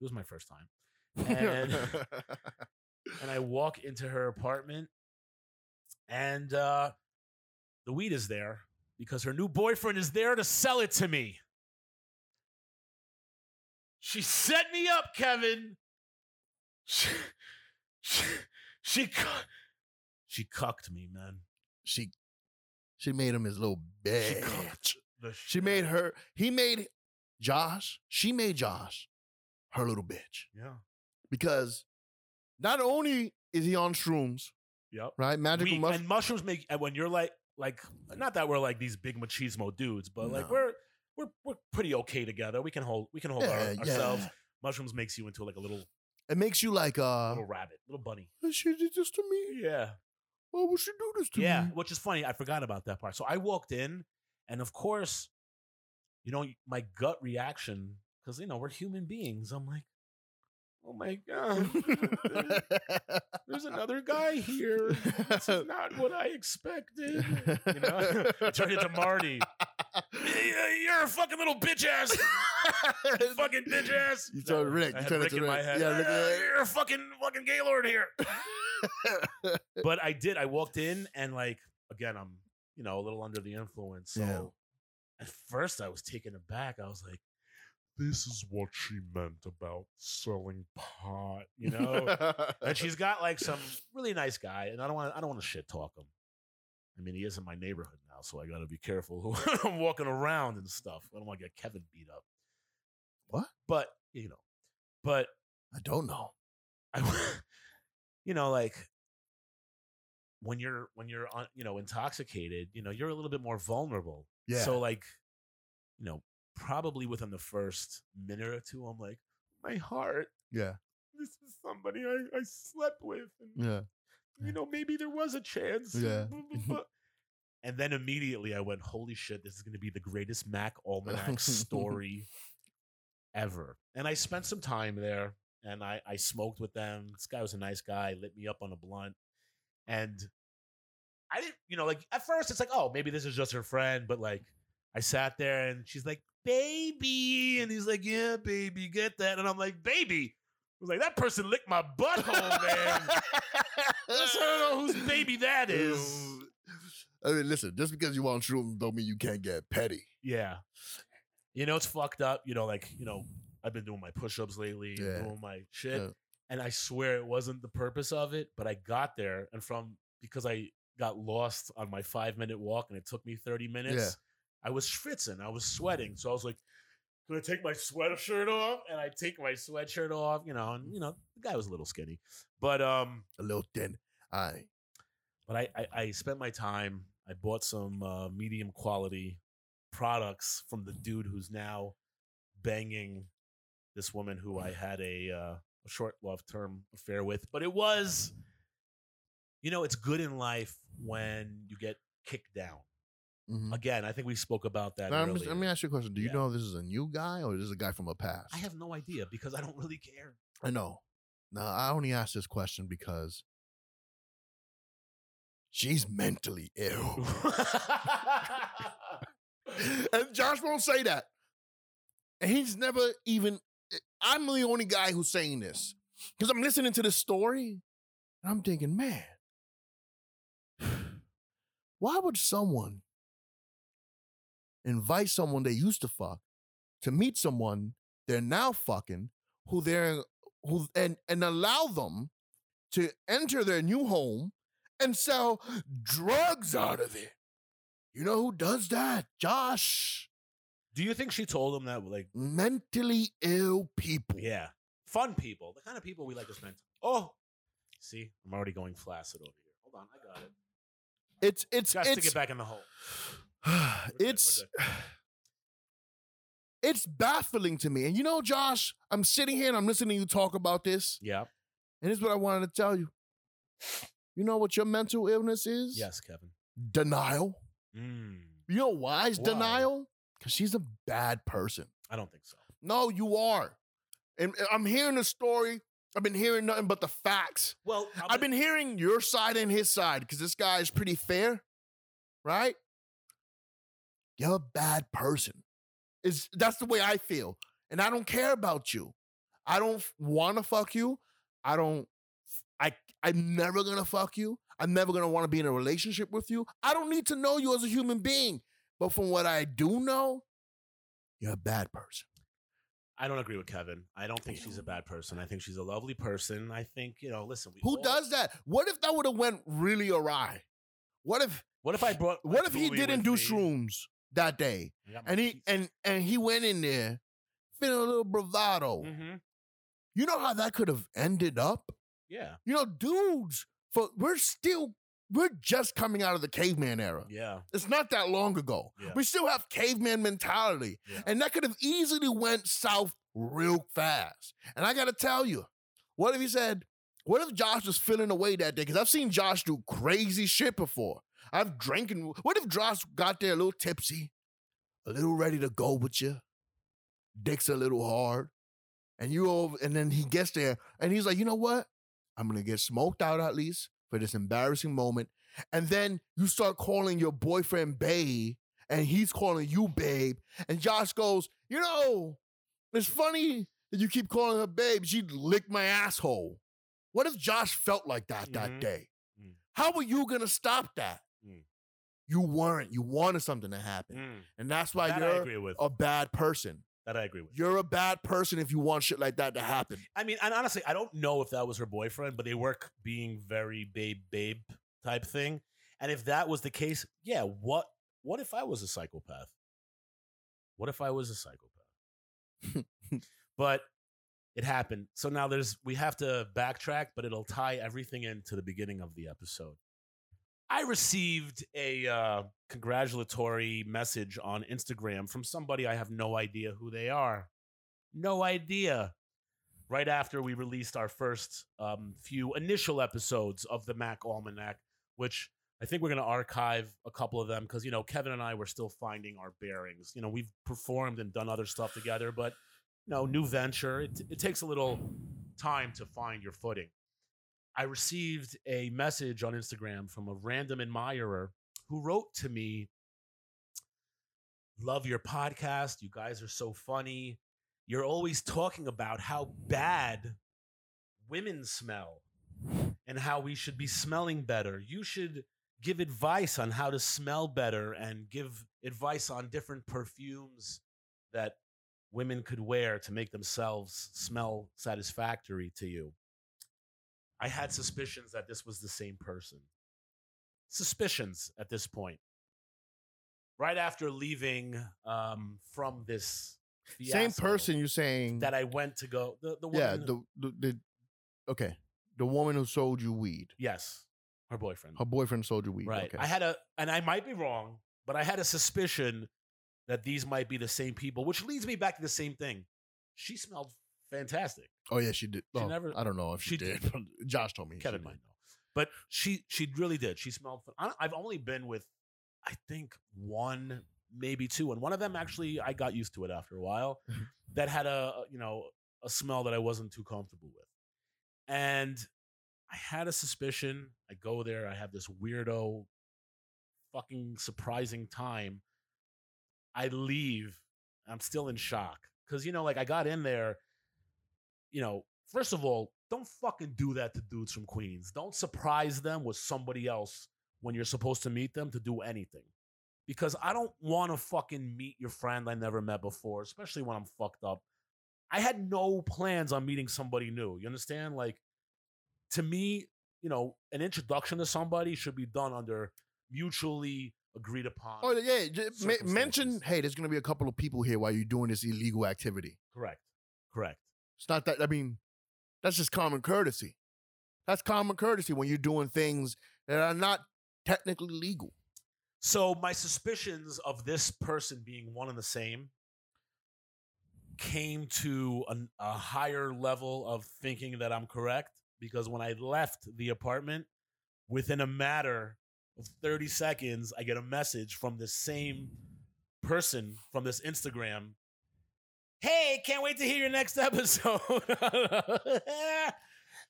It was my first time, and and I walk into her apartment, and uh, the weed is there because her new boyfriend is there to sell it to me. She set me up, Kevin. She, she, she, cu- she cucked me, man. she she made him his little She bitch. the She made her. He made Josh. She made Josh her little bitch Yeah. because not only is he on shrooms, Yep. right? Magical Weak. mushrooms. And mushrooms make and when you're like like not that we're like these big machismo dudes, but like we're we're we're pretty okay together. We can hold we can hold our, Yeah, ourselves. Mushrooms makes you into like a little It makes you like a little rabbit, little bunny. She did this to me. Yeah. Why would she do this to Yeah, me? Yeah, which is funny. I forgot about that part. So I walked in, and of course, you know, my gut reaction, because you know we're human beings. I'm like, oh my god, there's another guy here. This is not what I expected. You know, I turned into Marty. You're a fucking little bitch ass. You fucking bitch ass. You turned Rick. You turned Rick into in my Rick. head. Yeah, Rick in "Ah, You're a fucking fucking gaylord here. but I did. I walked in and like again, I'm you know a little under the influence. So Yeah. at first, I was taken aback. I was like, "This is what she meant about selling pot," you know. and she's got like some really nice guy, and I don't want I don't want to shit talk him. I mean, he is in my neighborhood now, so I got to be careful who I'm walking around and stuff. I don't want to get Kevin beat up. What? But you know, but I don't know. I, you know, like when you're when you're on, you know, intoxicated, you know, you're a little bit more vulnerable. Yeah. So like, you know, probably within the first minute or two, I'm like, my heart. Yeah. This is somebody I, I slept with, and Yeah. you know, maybe there was a chance. Yeah. And then immediately I went, holy shit, this is going to be the greatest Mack Almanac story ever. And I spent some time there and I, I smoked with them. This guy was a nice guy, lit me up on a blunt. And I didn't, you know, like at first it's like, oh, maybe this is just her friend. But like I sat there and she's like, baby. And he's like, yeah, baby, get that. And I'm like, baby. I was like, that person licked my butthole, man. Let's know whose baby that is. I mean, listen, just because you want shrooms don't mean you can't get petty. Yeah. You know, it's fucked up. You know, like, you know, I've been doing my push ups lately, Yeah. doing my shit. Yeah. And I swear it wasn't the purpose of it, but I got there and from because I got lost on my five minute walk and it took me 30 minutes, I was schwitzing. I was sweating. So I was like, can I take my sweatshirt off? And I take my sweatshirt off, you know, and you know, the guy was a little skinny. But um, A little thin. I but I, I, I spent my time. I bought some uh, medium quality products from the dude who's now banging this woman who I had a, uh, a short love term affair with. But it was, you know, it's good in life when you get kicked down. Mhm. Again, I think we spoke about that. Now, let, me, earlier. let me ask you a question. Do you Yeah. know this is a new guy or is this is a guy from a past? I have no idea because I don't really care. I know. Now I only ask this question because she's mentally ill. and Josh won't say that. And he's never even I'm the only guy who's saying this. Because I'm listening to this story and I'm thinking, man, why would someone invite someone they used to fuck to meet someone they're now fucking who they're who and and allow them to enter their new home and sell drugs out of it. You know who does that? Josh. Do you think she told him that, like, Mentally ill people. yeah, fun people, the kind of people we like to spend? Oh, see, I'm already going flaccid over here. Hold on, I got it. It's it's Got to get back in the hole. it's it's baffling to me. And you know, Josh, I'm sitting here and I'm listening to you talk about this, Yeah. and here's what I wanted to tell you. You know what your mental illness is? Yes, Kevin. Denial. Mm, You know why it's Why? denial? Because she's a bad person. I don't think so. No, you are. And I'm hearing the story. I've been hearing nothing but the facts. Well, I'm I've been hearing your side and his side because this guy is pretty fair, right? You're a bad person. Is that's the way I feel. And I don't care about you. I don't want to fuck you. I don't I I'm never going to fuck you. I'm never going to want to be in a relationship with you. I don't need to know you as a human being. But from what I do know, you're a bad person. I don't agree with Kevin. I don't think she's a bad person. I think she's a lovely person. I think you know. Listen, we Who all- does that? What if that would have went really awry? What if What if I brought? what if he didn't do me? shrooms that day? I got my And he pizza. and and he went in there feeling a little bravado. Mhm. You know how that could have ended up? Yeah, You know, dudes, for we're still we're just coming out of the caveman era. yeah, It's not that long ago. Yeah. We still have caveman mentality. Yeah. And that could have easily went south real fast. And I gotta tell you, what if he said, what if Josh was feeling away that day? Because I've seen Josh do crazy shit before. I've drinking. What if Josh got there a little tipsy, a little ready to go with you, dick's a little hard, and you over, and then he gets there and he's like, you know what? I'm gonna get smoked out at least for this embarrassing moment. And then you start calling your boyfriend babe, and he's calling you babe. And Josh goes, you know, it's funny that you keep calling her babe. She licked my asshole. What if Josh felt like that that Mhm. day? Mm. How are you gonna stop that? You weren't. You wanted something to happen, Mm. and that's why that you're a bad person. That I agree with. You're a bad person if you want shit like that to happen. I mean, and honestly, I don't know if that was her boyfriend, but they work being very babe, babe type thing. And if that was the case, yeah, what what if I was a psychopath? What if I was a psychopath? but it happened. So now there's we have to backtrack, but it'll tie everything into the beginning of the episode. I received a uh, congratulatory message on Instagram from somebody I have no idea who they are. No idea right after we released our first um, few initial episodes of the Mack Almanac, which I think we're going to archive a couple of them because, you know, Kevin and I were still finding our bearings. You know, we've performed and done other stuff together, but, you know, new venture, it, it takes a little time to find your footing. I received a message on Instagram from a random admirer who wrote to me, Love your podcast. You guys are so funny you're always talking about how bad women smell and how we should be smelling better. You should give advice on how to smell better and give advice on different perfumes that women could wear to make themselves smell satisfactory to you. I had suspicions that this was the same person. Suspicions at this point. Right after leaving um, from this Same person you're saying that I went to go. The the Yeah, the, the the okay. The woman who sold you weed. yes, her boyfriend. Her boyfriend sold you weed. right. Okay. I had a, and I might be wrong, but I had a suspicion that these might be the same people, which leads me back to the same thing. She smelled fantastic. oh yeah, she did. She Oh, never- I don't know if she, she did. did. Josh told me. she Kevin might know, but she she really did. She smelled. I- I've only been with, I think one maybe two, and one of them actually I got used to it after a while. that had a you know a smell that I wasn't too comfortable with, and I had a suspicion. I go there. I have this weirdo, fucking surprising time. I leave. I'm still in shock because you know, like I got in there. You know, first of all, don't fucking do that to dudes from Queens. Don't surprise them with somebody else when you're supposed to meet them to do anything. Because I don't want to fucking meet your friend I never met before, especially when I'm fucked up. I had no plans on meeting somebody new. You understand? Like, to me, you know, an introduction to somebody should be done under mutually agreed upon. Oh yeah, mention. Hey, there's gonna be a couple of people here while you're doing this illegal activity. Correct. Correct. It's not that. I mean, that's just common courtesy. That's common courtesy when you're doing things that are not technically legal. So my suspicions of this person being one and the same came to an, a higher level of thinking that I'm correct because when I left the apartment, within a matter of 30 seconds, I get a message from the same person from this Instagram. Hey, can't wait to hear your next episode.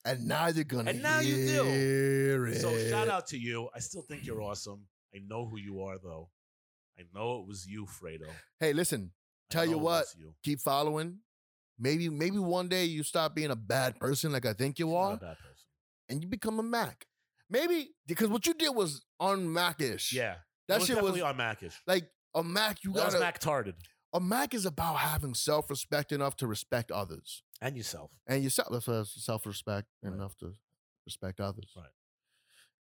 And now you're gonna And now you do. it. So shout out to you. I still think you're awesome. I know who you are though. I know it was you, Fredo. Hey, listen, I Tell you what, you. keep following. Maybe, maybe one day you stop being a bad person like I think you are, a bad person. and you become a Mack. Maybe because what you did was on Mack-ish. Yeah, that was shit was on Mackish. like a Mack. You gotta. Mack tarded a Mack is about having self-respect enough to respect others, and yourself. and yourself. That's what self-respect Right. enough to respect others. Right.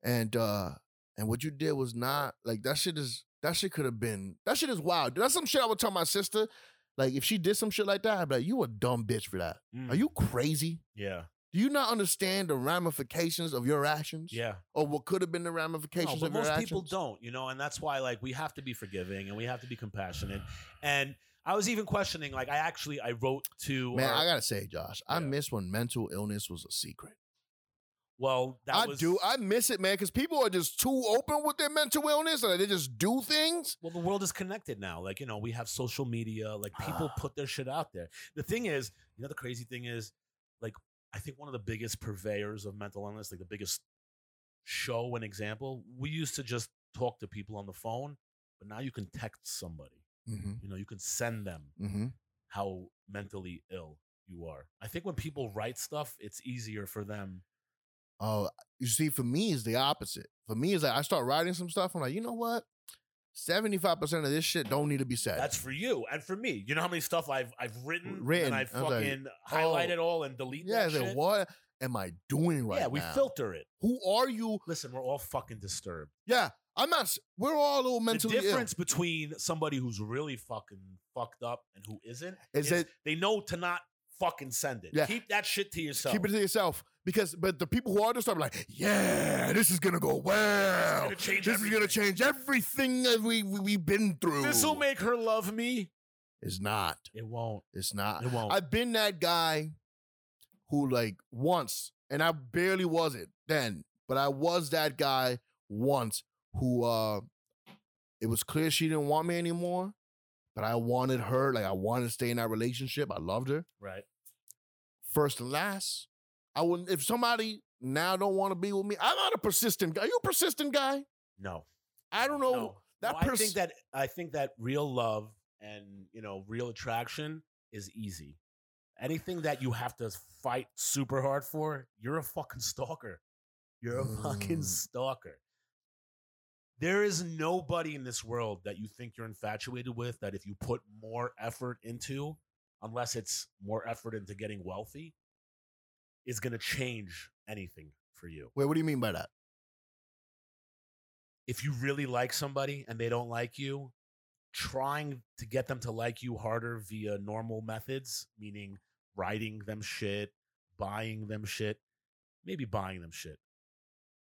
And uh, and what you did was not like that. Shit is that shit could have been that shit is wild. That's some shit I would tell my sister. Like if she did some shit like that, I'd be like, "You a dumb bitch for that. Mm, Are you crazy? Yeah, Do you not understand the ramifications of your actions? yeah. Or what could have been the No, ramifications but of your actions? most people don't, you know, and that's why like we have to be forgiving and we have to be compassionate. And I was even questioning, like I actually I wrote to Man, our- I gotta say, Josh, I miss when mental illness was a secret. well that I was do. I miss it, man, because people are just too open with their mental illness, and they just do things. well the world is connected now. Like you know we have social media. Like people put their shit out there. The thing is, you know, the crazy thing is, I think one of the biggest purveyors of mental illness, like the biggest show and example, we used to just talk to people on the phone, but now you can text somebody. Mm-hmm. You know, you can send them Mm-hmm. how mentally ill you are. I think when people write stuff, it's easier for them. Oh, you see, for me, it's the opposite. For me, it's like I start writing some stuff. I'm like, you know what? Seventy-five percent of this shit don't need to be said. That's for you and for me. You know how many stuff I've I've written, Written. and I've I was like, fucking oh. highlighted all and deleted yeah. that It's like, shit. what am I doing right yeah, we now? filter it. Who are you? Listen, we're all fucking disturbed. Yeah, I'm not. s- We're all a little mentally the difference between somebody who's really fucking fucked up and who isn't Is is that- they know to not fucking send it. Yeah. Keep that shit to ill. yourself. Keep it to yourself. Because, but the people who are just are like, yeah, this is gonna go well. gonna this is gonna change everything that we, we we've been through. this will make her love me. It's not. It won't. It's not. It won't. I've been that guy who like once, and I barely was it then, but I was that guy once who uh it was clear she didn't want me anymore, but I wanted her, like I wanted to stay in that relationship. I loved her. right. First and last. I wouldn't if somebody now don't want to be with me. I'm not a persistent guy. Are you a persistent guy? No. I don't know. No. that No, I think that I think that real love and you know real attraction is easy. Anything that you have to fight super hard for, you're a fucking stalker. You're a fucking Mm. stalker. There is nobody in this world that you think you're infatuated with that if you put more effort into, unless it's more effort into getting wealthy, is going to change anything for you. Wait, what do you mean by that? if you really like somebody and they don't like you, trying to get them to like you harder via normal methods, meaning writing them shit, buying them shit, maybe buying them shit,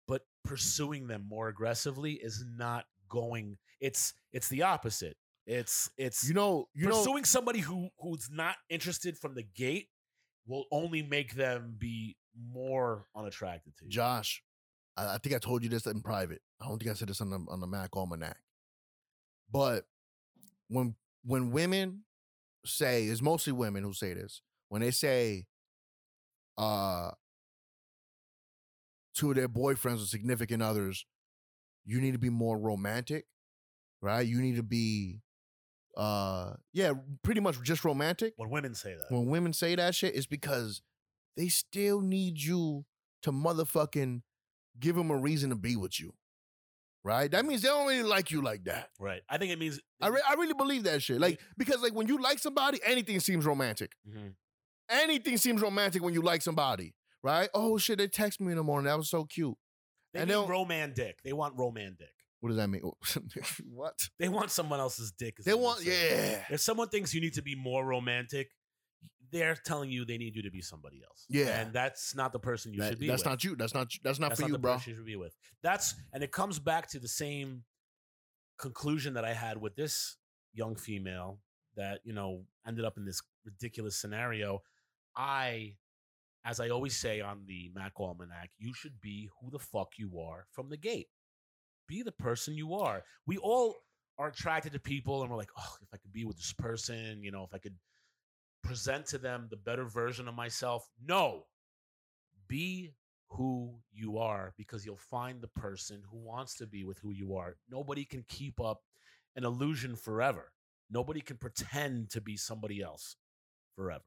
but pursuing them more aggressively is not going. It's it's the opposite. It's it's You know, you know pursuing somebody who who's not interested from the gate will only make them be more unattracted to you. Josh, I, I think I told you this in private. I don't think I said this on the on the Mack Almanac. But when when women say, it's mostly women who say this, when they say uh to their boyfriends or significant others, you need to be more romantic, right? You need to be uh yeah, pretty much just romantic when women say that, when women say that shit, it's because they still need you to motherfucking give them a reason to be with you. Right? That means they don't really like you like that. right? I think it means I, re- I really believe that shit. Like, because like when you like somebody, anything seems romantic. Mhm. Anything seems romantic when you like somebody. Right? Oh shit, they text me in the morning. That was so cute. They And need dick. They want romantic. What does that mean? Oh, what? They want someone else's dick. is They what I'm want, saying. yeah. If someone thinks you need to be more romantic, they're telling you they need you to be somebody else. Yeah. and that's not the person you That- should be. that's with. not you. That's not that's not That's for not you, the bro. person you should be with. That's and it comes back to the same conclusion that I had with this young female that you know ended up in this ridiculous scenario. I, as I always say on the Mack Almanac, you should be who the fuck you are from the gate. Be the person you are. We all are attracted to people, and we're like, oh, if I could be with this person, you know, if I could present to them the better version of myself. No, be who you are because you'll find the person who wants to be with who you are. Nobody can keep up an illusion forever. Nobody can pretend to be somebody else forever.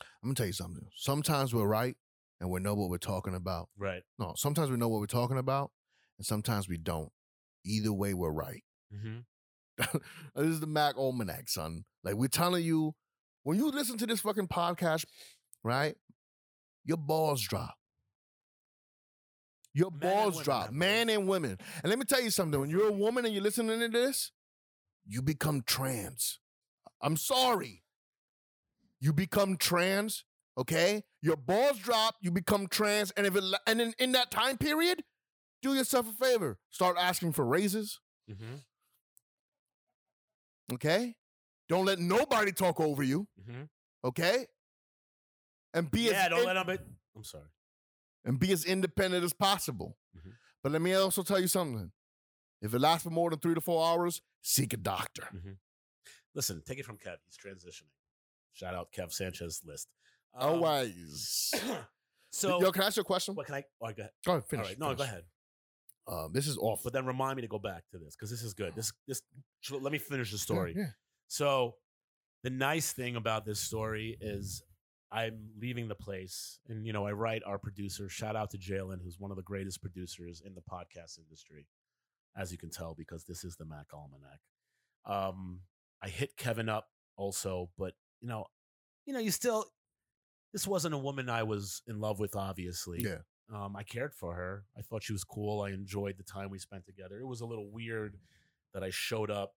I'm gonna tell you something. Sometimes we're right and we know what we're talking about. Right. No, sometimes we know what we're talking about, and sometimes we don't. Either way, we're right. Mm-hmm. this is the Mack Almanac, son. Like we're telling you, when you listen to this fucking podcast, right? Your balls drop. Your balls drop, man and women. And let me tell you something. When you're a woman and you're listening to this, you become trans. I'm sorry. You become trans, okay? Your balls drop, you become trans, and if it, and in, in that time period, do yourself a favor. Start asking for raises, Mm-hmm. okay? Don't let nobody talk over you, Mm-hmm. okay? And be Yeah, as don't in- let them. Be- I'm sorry. and be as independent as possible. Mhm. But let me also tell you something. If it lasts for more than three to four hours, seek a doctor. Listen, take it from Kev. He's transitioning. Shout out Kev Sanchez list. Um, Always. so, Yo, can I ask you a question? what can I? Oh, go ahead. Go ahead, finish. All right, no, finish. go ahead. Um, this is awful. But then remind me to go back to this because this is good. This, this. Let me finish the Yeah, story. Yeah, So, the nice thing about this story is I'm leaving the place, and you know, I write our producer. Shout out to Jalen, who's one of the greatest producers in the podcast industry, as you can tell, because this is the Mack Almanac. Um, I hit Kevin up also, but you know, you know, you still. This wasn't a woman I was in love with, obviously. Yeah. Um, I cared for her. I thought she was cool. I enjoyed the time we spent together. It was a little weird that I showed up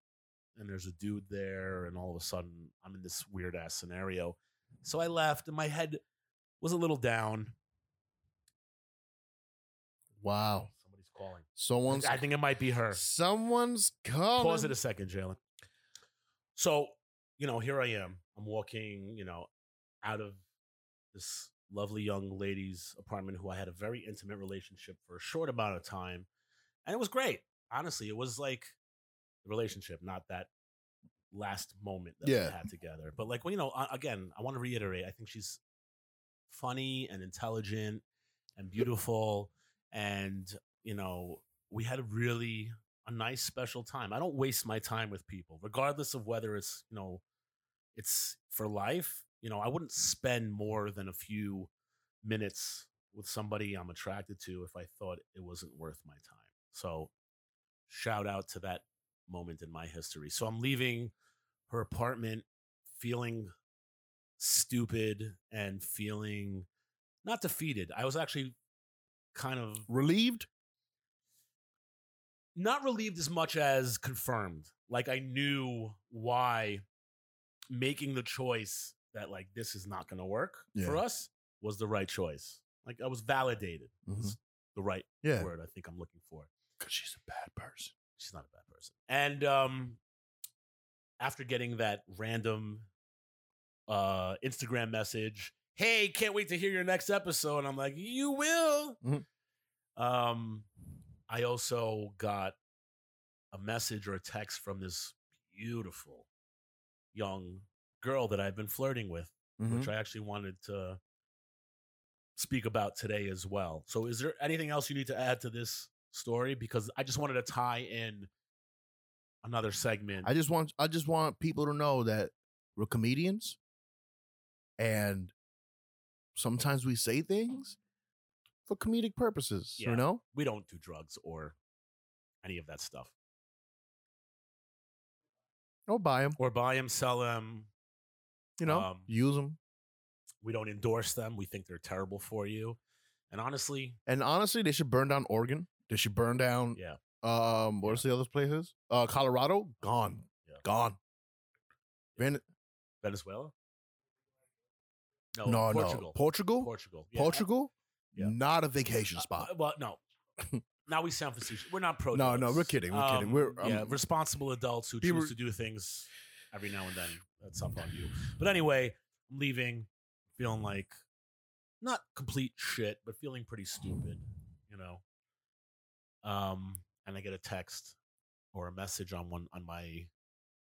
and there's a dude there, and all of a sudden I'm in this weird ass scenario. So I left, and my head was a little down. Wow. Somebody's calling. Someone's I think it might be her. someone's calling. Pause it a second, Jalen. So, you know, here I am. I'm walking, you know, out of this lovely young lady's apartment who I had a very intimate relationship for a short amount of time. And it was great. Honestly, it was like the relationship, not that last moment that Yeah. we had together. But like, well, you know, again, I want to reiterate, I think she's funny and intelligent and beautiful. And, you know, we had a really a nice special time. I don't waste my time with people, regardless of whether it's, you know, it's for life. You know, I wouldn't spend more than a few minutes with somebody I'm attracted to if I thought it wasn't worth my time. So, shout out to that moment in my history. So, I'm leaving her apartment feeling stupid and feeling not defeated. I was actually kind of relieved. not relieved as much as confirmed. Like I knew why making the choice that like this is not going to work for us was the right choice. Like I was validated. Was the right Yeah, word I think I'm looking for. because she's a bad person. She's not a bad person. And um after getting that random uh Instagram message, "Hey, can't wait to hear your next episode." And I'm like, "You will." Mhm. Um I also got a message or a text from this beautiful young girl that I've been flirting with, Mhm. which I actually wanted to speak about today as well. So is there anything else you need to add to this story because I just wanted to tie in another segment. I just want I just want people to know that we're comedians and sometimes we say things for comedic purposes, Yeah. you know? we don't do drugs or any of that stuff. Or buy them, Or buy them, sell them. You know? Um, use them. We don't endorse them. We think they're terrible for you. And honestly, And honestly, they should burn down Oregon. They should burn down yeah. um what's the other places? Uh Colorado, gone. Yeah. Gone. Ven- Venezuela? No, no, Portugal. no. Portugal? Portugal. Yeah. Portugal? Yeah. Not a vacation Uh, spot. uh, well, no. now we sound facetious. We're not pro. No, no, we're kidding, we're kidding. We're, yeah, um, responsible adults who choose to do things every now and then. That's up on you. But anyway, I'm leaving, feeling like not complete shit, but feeling pretty stupid. You know. Um, and I get a text or a message on one on my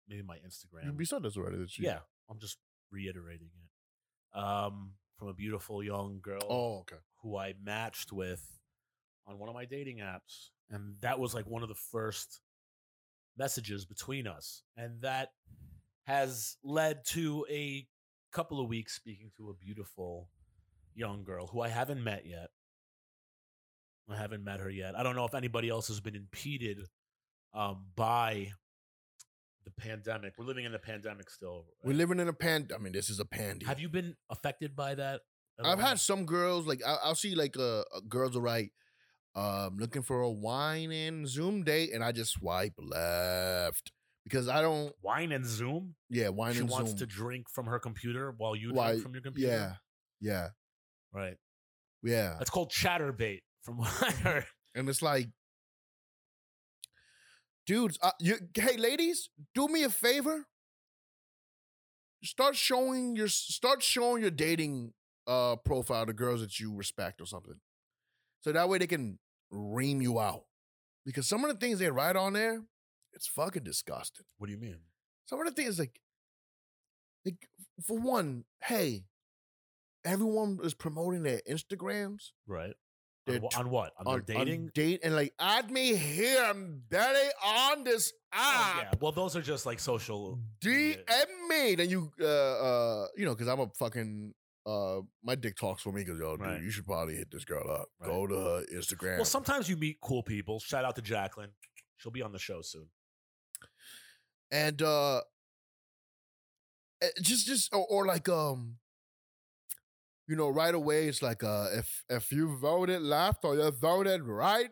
maybe my Instagram. you said this already. That you, Yeah, I'm just reiterating it. Um, from a beautiful young girl Oh, okay. who I matched with on one of my dating apps. And that was like one of the first messages between us, and that has led to a couple of weeks speaking to a beautiful young girl who I haven't met yet. I haven't met her yet. I don't know if anybody else has been impeded um, by the pandemic. We're living in the pandemic still. We're living in a pand. I mean, this is a pandy. Have you been affected by that? I've had some girls like I, I'll see like uh, uh, girls will write, um, looking for a wine and Zoom date, and I just swipe left because I don't. wine and Zoom. Yeah, wine and zoom. she and wants Zoom. to drink from her computer while you Why- drink from your computer. yeah, yeah, right. yeah. That's called Chaturbate, from what I heard. and it's like, dudes, uh, you hey ladies, do me a favor. Start showing your start showing your dating uh profile to girls that you respect or something, so that way they can ream you out. Because some of the things they write on there, it's fucking disgusting. What do you mean? Some of the things like, like for one, hey, everyone is promoting their Instagrams Right. They're On, on what? On, on their dating? on date and like add me here. I'm on this Oh, app. yeah. Well, those are just like social. DM me. Then you uh uh you know because I'm a fucking uh my dick talks for me because yo Right. dude you should probably hit this girl up. Right. Go to her Instagram. Well, sometimes you meet cool people. Shout out to Jacqueline. She'll be on the show soon. And uh eh, just just or, or like um you know right away it's like uh if if you voted left or you voted right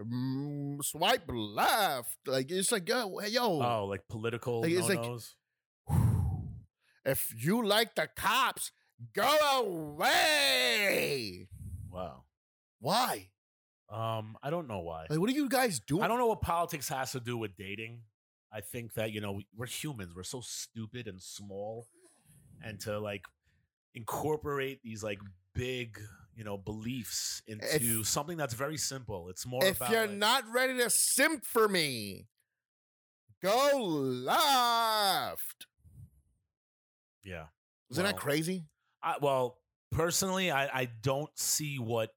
mm, swipe left like it's like yo yo Oh, like political Like, it's like- if you like the cops go away wow. why Um, I don't know why. like what are you guys doing I don't know what politics has to do with dating. I think that you know we- we're humans. We're so stupid and small, and to like incorporate these like big you know beliefs into something that's very simple. It's more if about you're like- not ready to simp for me go left yeah. isn't that crazy I, well, personally, I, I don't see what.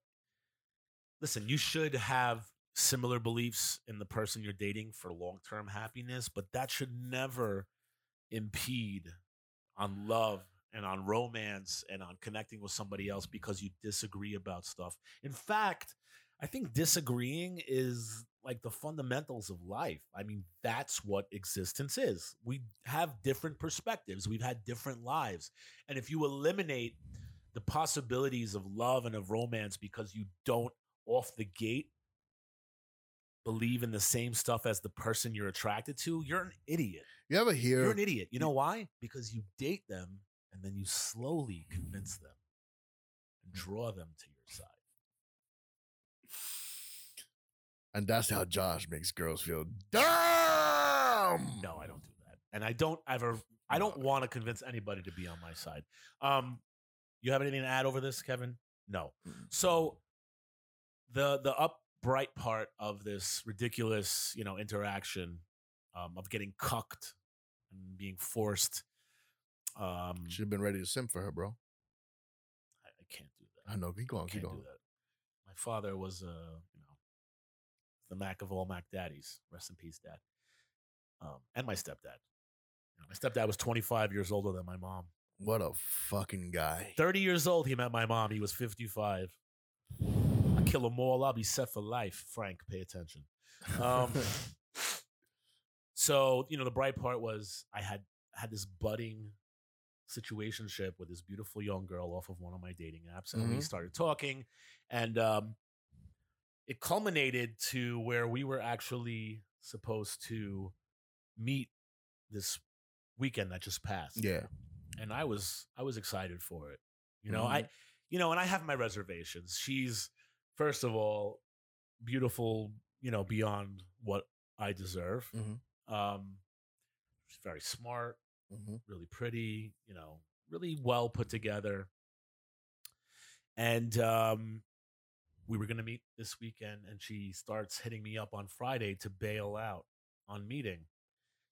Listen, you should have similar beliefs in the person you're dating for long term happiness, but that should never impede on love and on romance and on connecting with somebody else because you disagree about stuff. In fact, I think disagreeing is like the fundamentals of life. I mean, that's what existence is. We have different perspectives, we've had different lives. And if you eliminate the possibilities of love and of romance because you don't off the gate believe in the same stuff as the person you're attracted to, you're an idiot. you ever hear You're an idiot. You know why? Because you date them and then you slowly convince them and draw them to your side. and that's how josh makes girls feel dumb No, I don't do that. And I don't ever I don't want to convince anybody to be on my side. Um you have anything to add over this, Kevin? No. So the the upright part of this ridiculous, you know, interaction um, of getting cucked and being forced. Um, should have been ready to simp for her bro I, I can't do that. i know keep going keep going do that. My father was, uh, you know, the Mack of all Mack daddies. Rest in peace, dad. Um, and my stepdad. You know, my stepdad was 25 years older than my mom. what a fucking guy 30 years old, he met my mom. He was 55. Kill them all. I'll be set for life. Frank, pay attention. Um, so you know, the bright part was I had had this budding situationship with this beautiful young girl off of one of my dating apps, and we Mhm. started talking, and um, it culminated to where we were actually supposed to meet this weekend that just passed yeah and I was I was excited for it. You know, I you know, and I have my reservations. She's first of all beautiful, you know, beyond what I deserve. Mhm. Um she's very smart, Mhm. really pretty, you know, really well put together. And um we were going to meet this weekend and she starts hitting me up on Friday to bail out on meeting.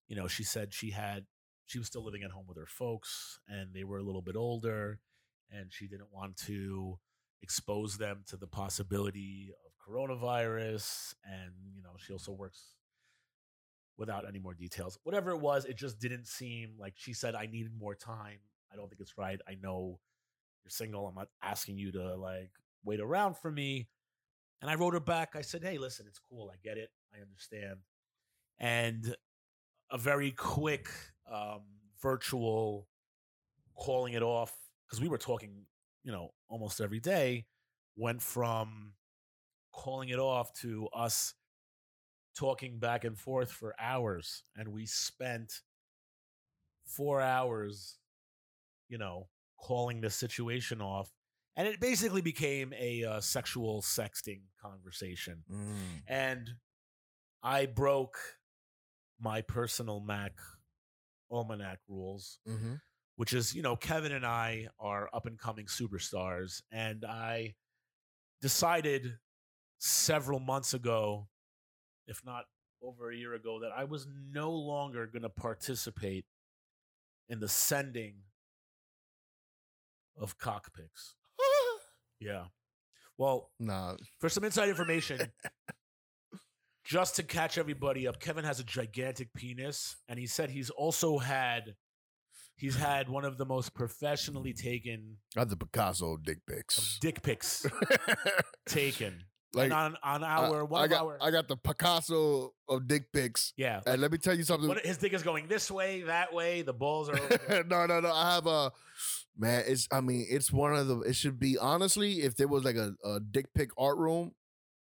You know, she said she had she was still living at home with her folks and they were a little bit older and she didn't want to expose them to the possibility of coronavirus and you know she also works without any more details. Whatever it was, it just didn't seem like she said I needed more time. I don't think it's right. I know you're single. I'm not asking you to like wait around for me. And I wrote her back. I said, "Hey, listen, it's cool. I get it. I understand." And a very quick um, virtual calling it off because we were talking, you know, almost every day. Went from calling it off to us talking back and forth for hours, and we spent four hours, you know, calling the situation off. And it basically became a uh, sexual sexting conversation. Mm. And I broke my personal Mack Almanac rules, Mm-hmm. Which is, you know, Kevin and I are up and coming superstars. And I decided several months ago, if not over a year ago, that I was no longer going to participate in the sending of cockpicks. Yeah. Well, Nah. for some inside information, just to catch everybody up, Kevin has a gigantic penis, and he said he's also had he's had one of the most professionally taken Got the Picasso dick pics. dick pics taken. like and on on I- our one I got, our I got the Picasso of dick pics. yeah. And let me tell you something. What, his dick is going this way, that way. The balls are over there. no, no, no. I have a man. It's. I mean, it's one of the. It should be honestly, if there was like a, a dick pic art room,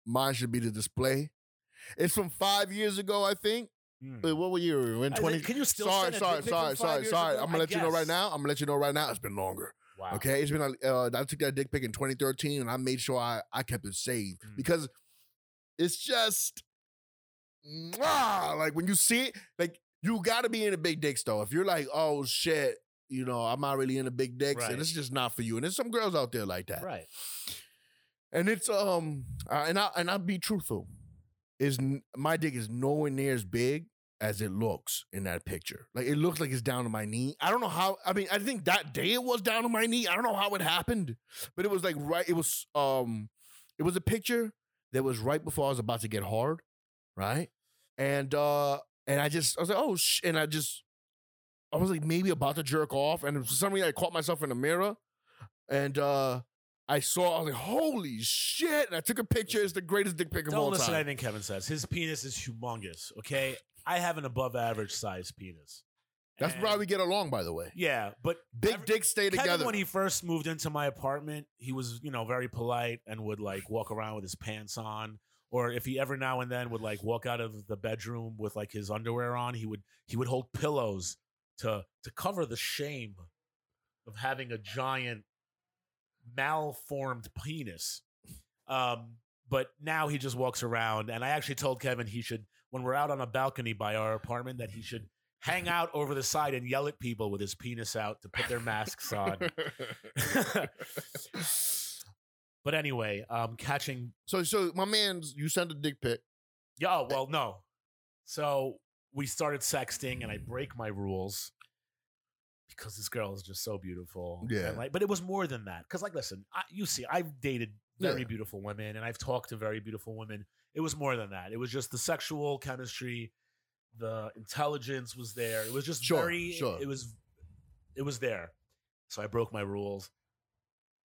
mine should be the display. It's from five years ago, I think. Wait, what were you in? Twenty. can you still sorry, send a sorry, dick pic sorry, from five sorry, years sorry. ago? I'm gonna I let you know right now. I'm gonna let you know right now. It's been longer. Wow. Okay, it's been. a- Uh, I took that dick pic in 2013, and I made sure I I kept it saved Mm. because it's just, mwah, like when you see it, like you got to be in a big dicks though. If you're like, oh shit, you know, I'm not really in a big dicks, Right. and it's just not for you. And there's some girls out there like that, Right. and it's um, uh, and I and I'll be truthful, is n- my dick is nowhere near as big as it looks in that picture. Like it looks like it's down to my knee. I don't know how. I mean, I think that day it was down to my knee. I don't know how it happened, but it was like right. It was um, it was a picture that was right before I was about to get hard, right? And uh, and I just I was like, oh, sh-, and I just I was like maybe about to jerk off, and for some reason I caught myself in the mirror, and uh. I saw, I was like, holy shit. And I took a picture. It's the greatest dick pic of all Don't listen to anything Kevin says. His penis is humongous. Okay, I have an above average size penis. That's And- why we get along, by the way. Yeah, but Big every- dicks stay Kevin, together. when he first moved into my apartment, he was, you know, very polite and would like walk around with his pants on. Or if he ever now and then would like walk out of the bedroom with like his underwear on, he would he would hold pillows to to cover the shame of having a giant malformed penis. Um, but now he just walks around, and I actually told Kevin he should, when we're out on a balcony by our apartment, that he should hang out over the side and yell at people with his penis out to put their masks on. but anyway, um, catching. so, so my man, you sent a dick pic. Yeah, oh, well, no. So we started sexting, and I break my rules because this girl is just so beautiful. Yeah. Like, but it was more than that. Because, like, listen, I, you see, I've dated very Yeah. beautiful women, and I've talked to very beautiful women. It was more than that. It was just the sexual chemistry, the intelligence was there. It was just Sure, very. sure. It was, it was there. So I broke my rules.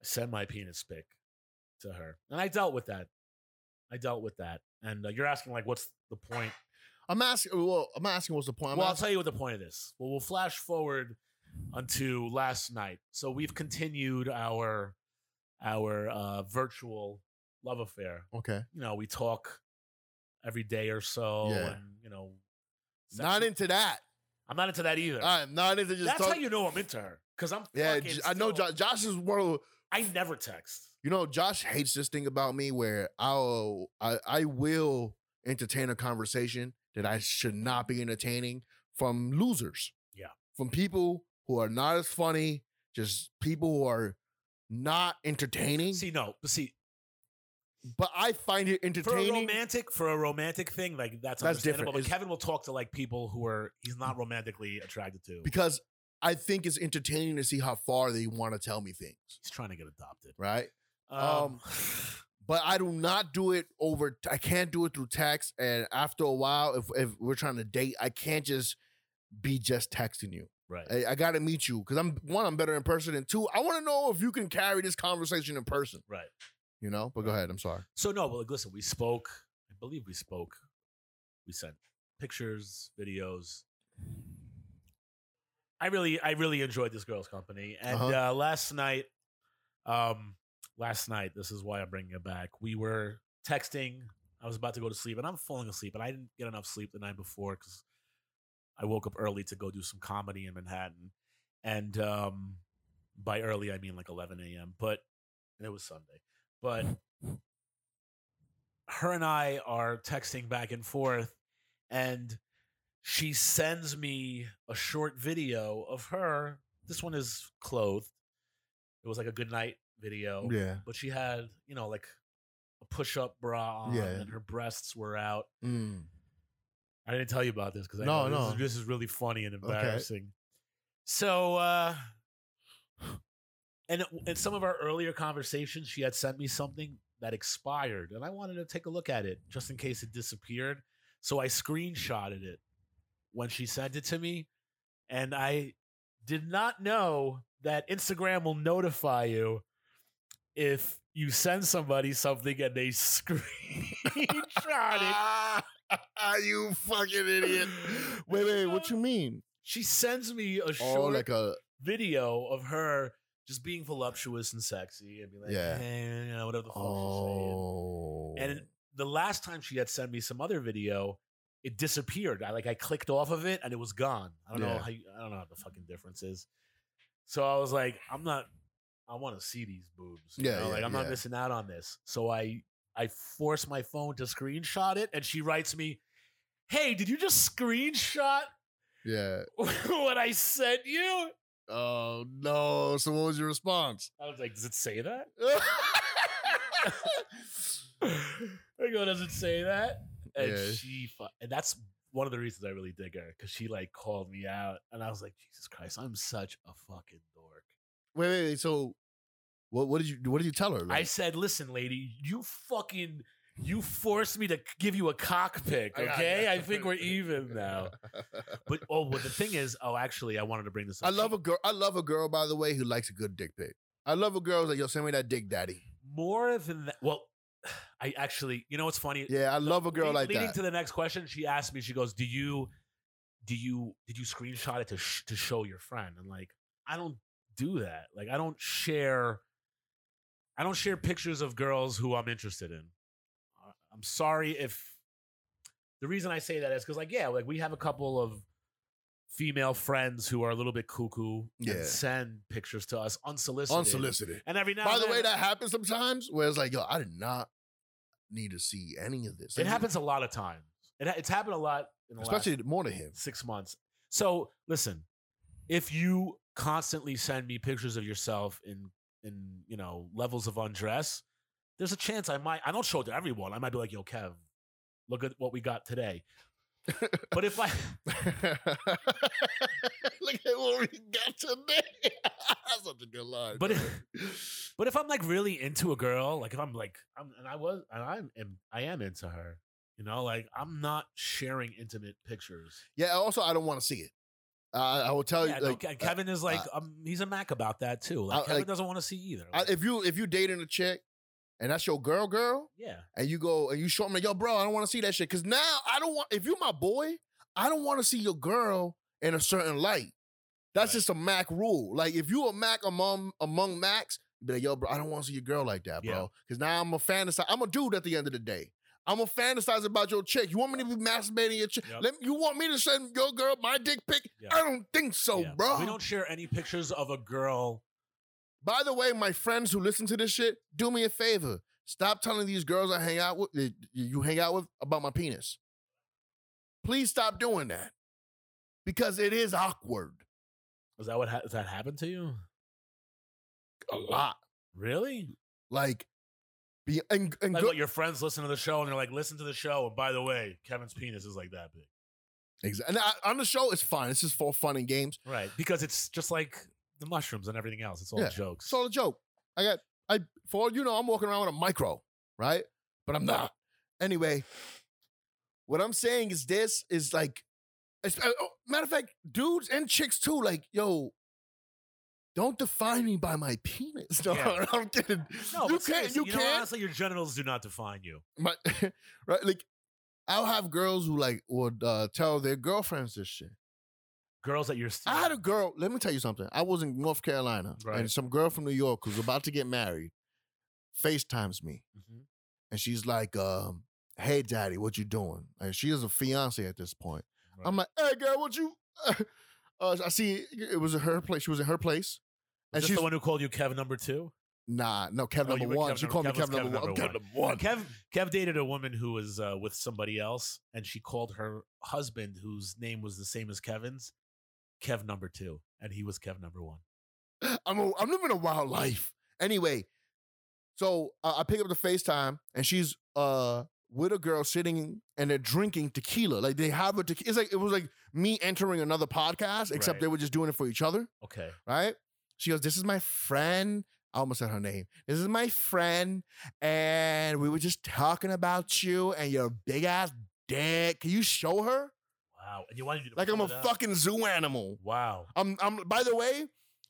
I sent my penis pic to her, and I dealt with that. I dealt with that. And uh, you're asking like, what's the point? I'm asking. Well, I'm asking. What's the point? I'm well, I'll tell you what the point of this. Well, we'll flash forward unto last night. So we've continued our our uh, virtual love affair. okay. You know, we talk every day or so, Yeah. and you know, Not into that. I'm not into that either. I'm not into just. That's talk- how you know I'm into her because I'm. Yeah, fucking J- I know. still- Josh, Josh is one of. I never text. You know, Josh hates this thing about me where I'll I I will entertain a conversation that I should not be entertaining from losers. Yeah. From people who are not as funny, just people who are not entertaining. See, no, but see, but I find it entertaining. for a romantic for a romantic thing, like that's That's understandable. different. But Kevin will talk to like people who are he's not romantically attracted to. because I think it's entertaining to see how far they want to tell me things, He's trying to get adopted. right? Um, Um, but I do not do it over. I can't do it through text. And after a while, if if we're trying to date, I can't just be just texting you. Right. I, I got to meet you because I'm one. I'm better in person, and two, I want to know if you can carry this conversation in person. right. You know. But go ahead. I'm sorry. So no, but like, listen, we spoke. I believe we spoke. We sent pictures, videos. I really, I really enjoyed this girl's company, and Uh-huh. uh, last night, um, last night, this is why I'm bringing it back. We were texting. I was about to go to sleep, and I'm falling asleep, and I didn't get enough sleep the night before because I woke up early to go do some comedy in Manhattan, and um, by early I mean like 11 a.m. But it was Sunday, but her and I are texting back and forth, and she sends me a short video of her. This one is clothed. It was like a good night video, Yeah. but she had, you know, like a push up bra on, Yeah. and her breasts were out. Mm. I didn't tell you about this because I No, know this, no. is, this is really funny and Okay. embarrassing. So, uh, and in some of our earlier conversations, she had sent me something that expired, and I wanted to take a look at it just in case it disappeared. So I screenshotted it when she sent it to me, and I did not know that Instagram will notify you if you send somebody something and they screenshot it. you fucking idiot. Wait, wait. What uh, you mean? She sends me a oh, short Oh, like a video of her just being voluptuous and sexy and be like, Yeah. hey, you know, whatever the fuck oh. she's saying. Oh. And the last time she had sent me some other video, it disappeared. I like I clicked off of it and it was gone. I don't know how you, I don't know what the fucking difference is. So I was like, I'm not. I want to see these boobs. you Yeah, know? yeah, like I'm yeah. not missing out on this. So I I force my phone to screenshot it, and she writes me, "Hey, did you just screenshot yeah. what I sent you?" Oh no. So what was your response? I was like, "Does it say that?" I go, "Does it say that?" And Yeah. she, fu- and that's one of the reasons I really dig her because she like called me out, and I was like, "Jesus Christ, I'm such a fucking dork." wait, wait, wait. So what what did you what did you tell her? I said, "Listen, lady, you fucking." You forced me to give you a cock pick, I okay? I think we're even now. But oh, but the thing is, oh, actually, I wanted to bring this up. I love a girl. I love a girl, by the way, who likes a good dick pic. I love a girl who's like, yo, send me that dick, daddy. more than that. Well, I actually, you know what's funny? Yeah, I love a girl Lead- like leading that. Leading to the next question, she asked me. She goes, "Do you, do you, did you screenshot it to sh- to show your friend?" And like, I don't do that. Like, I don't share. I don't share pictures of girls who I'm interested in. I'm sorry if the reason I say that is because, like, yeah, like we have a couple of female friends who are a little bit cuckoo Yeah. and send pictures to us unsolicited. Unsolicited. And every now By and the way, then- that happens sometimes where it's like, yo, I did not need to see any of this. It happens a lot of times. It, ha- it's happened a lot in the especially last more to him. six months. So listen, if you constantly send me pictures of yourself in in you know levels of undress, there's a chance I might. I don't show it to everyone. I might be like, "Yo, Kev, look at what we got today." But if I Look at what we got today. That's such a good line. But bro. but if I'm like really into a girl, like if I'm like I'm and I was and I'm am, I am into her, you know, like I'm not sharing intimate pictures. yeah, also I don't want to see it. Uh, I will tell Yeah, you, like, Ke- Kevin is like uh, um, he's a Mack about that too. Like I- Kevin like, doesn't want to see either. I, if you if you dating a chick and that's your girl, girl, yeah, and you go and you show me, yo, bro, I don't want to see that shit. Cause now I don't want if you're my boy, I don't want to see your girl in a certain light. That's Right. just a Mack rule. Like if you a Mack among among Macks, be like, yo, bro, I don't want to see your girl like that, bro. Yeah. Cause now I'm a fantasize. I'm a dude at the end of the day. I'm a fantasize about your chick. You want me to be masturbating your chick? Yep. You want me to send your girl my dick pic? Yeah. I don't think so, bro. We don't share any pictures of a girl. By the way, my friends who listen to this shit, do me a favor. Stop telling these girls I hang out with, you hang out with, about my penis. Please stop doing that. Because it is awkward. Is that what ha- has that happened to you? A lot. Really? Like, be and, and Like go- what, your friends listen to the show and they're like, listen to the show. And by the way, Kevin's penis is like that big. Exactly. And I, on the show, it's fine. It's just for fun and games. Right. Because it's just like the mushrooms and everything else. It's all Yeah. jokes. It's all a joke. I got I for all you know, I'm walking around with a micro right? But I'm not. Anyway, what I'm saying is this is like, uh, oh, matter of fact, dudes and chicks too. Like, yo, don't define me by my penis. No, Yeah. I'm kidding. No, you can't. You you know, can't. honestly, your genitals do not define you. My, right? Like, I'll have girls who like would uh, tell their girlfriends this shit. Girls that you're. I had a girl. Let me tell you something. I was in North Carolina, Right. and some girl from New York who's about to get married FaceTimes me, Mhm. and she's like, um, "Hey, daddy, what you doing?" And she is a fiance at this point. I'm like, "Hey, girl, what you?" uh, I see it was her place. She was in her place, Was and she's the one who called you Kev number two? nah, no, Kevin Oh, number one. Kev she number- called me Kev was Kevin number Kev one. Kevin number one. Kev Kev dated a woman who was uh, with somebody else, and she called her husband, whose name was the same as Kevin's, Kev number two, and he was Kev number one. I'm a, I'm living a wild life. Anyway, so uh, I pick up the FaceTime and she's uh with a girl sitting and they're drinking tequila. Like they have a tequila. It's like it was like me entering another podcast, except Right. they were just doing it for each other, Okay. right? She goes, "This is my friend." I almost said her name. This is my friend, and we were just talking about you and your big ass dick. Can you show her? Wow. And you wanted you to Like I'm a fucking zoo animal. Wow. I'm I'm by the way,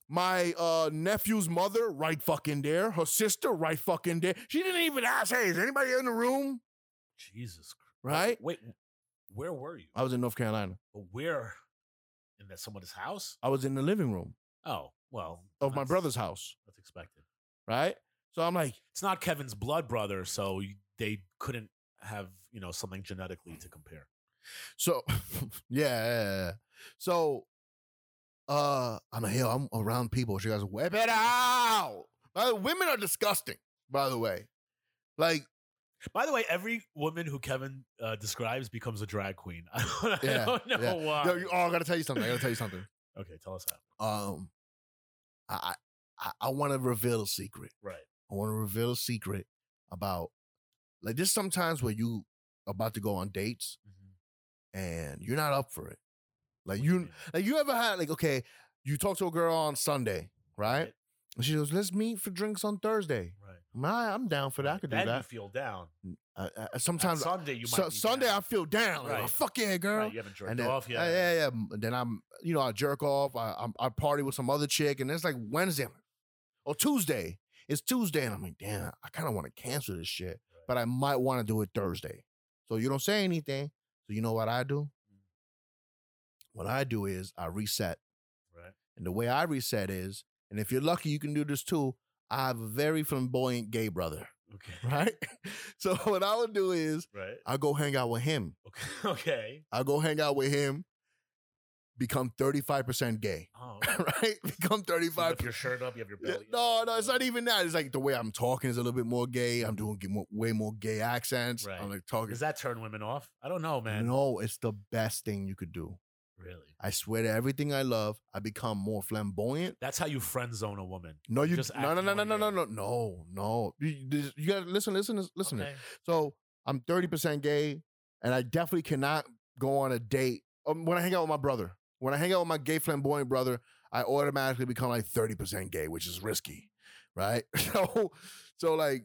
my uh nephew's mother, right fucking there. Her sister, right fucking there. She didn't even ask, hey, is anybody in the room? Jesus. Christ. Right? Wait. Where were you? I was in North Carolina. But where? In that someone's house? I was in the living room Oh, well. of my brother's house. That's expected. Right? So I'm like, It's not Kevin's blood brother, so they couldn't have you know something genetically to compare. So yeah. So uh I'm like, yo, I'm around people. She goes, whip it out. By women are disgusting, by the way. Like, By the way, every woman who Kevin uh, describes becomes a drag queen. I don't, Yeah, I don't know yeah. why. yo, you- oh, I gotta tell you something. I gotta tell you something. okay, tell us how. um I I, I want to reveal a secret. Right. I want to reveal a secret about like this. sometimes where you about to go on dates and you're not up for it. Like you like you ever had like okay, you talk to a girl on Sunday, right? Right. And she goes, "Let's meet for drinks on Thursday." Right. I'm, I'm down for that. I could do then you that. feel down. Uh, uh, On sometimes Sunday you might be Sunday down. I feel down. Like, oh, Right. fuck yeah, girl. Right, you haven't jerked And then, off uh, yet. yeah, yeah. m- Then I'm, you know, I jerk off. I, I'm, I party with some other chick, and it's like Wednesday I'm like- or Tuesday. It's Tuesday, and I'm like, damn, I kind of want to cancel this shit, but I might want to do it Thursday. So you don't say anything. So you know what I do? Mm. What I do is I reset, Right. and the way I reset is, and if you're lucky, you can do this too. I have a very flamboyant gay brother, Okay. right? so what I would do is Right. I go hang out with him. Okay. Okay. I go hang out with him, become 35% gay, Oh. right? Become So you 35. your shirt up. You have your Yeah, belly. no, no, it's not even that. It's like the way I'm talking is a little bit more gay. I'm doing way more gay accents. Right. I'm like talking. Does that turn women off? I don't know, man. No, it's the best thing you could do. Really. I swear to everything I love, I become more flamboyant. That's how you friend zone a woman. No, you just no no no no no no no no no. You, you- you gotta listen, listen, listen. Okay. So I'm 30% gay, and I definitely cannot go on a date. Um, when I hang out with my brother, when I hang out with my gay flamboyant brother, I automatically become like 30% gay, which is risky, right? So, so like,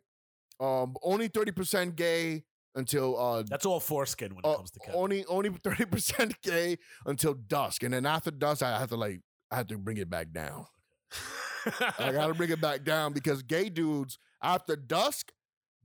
um, only 30% gay until uh, That's all foreskin when it uh, comes to Kevin. only only 30% gay until dusk, and then after dusk, I have to like I have to bring it back down. I gotta bring it back down because gay dudes after dusk,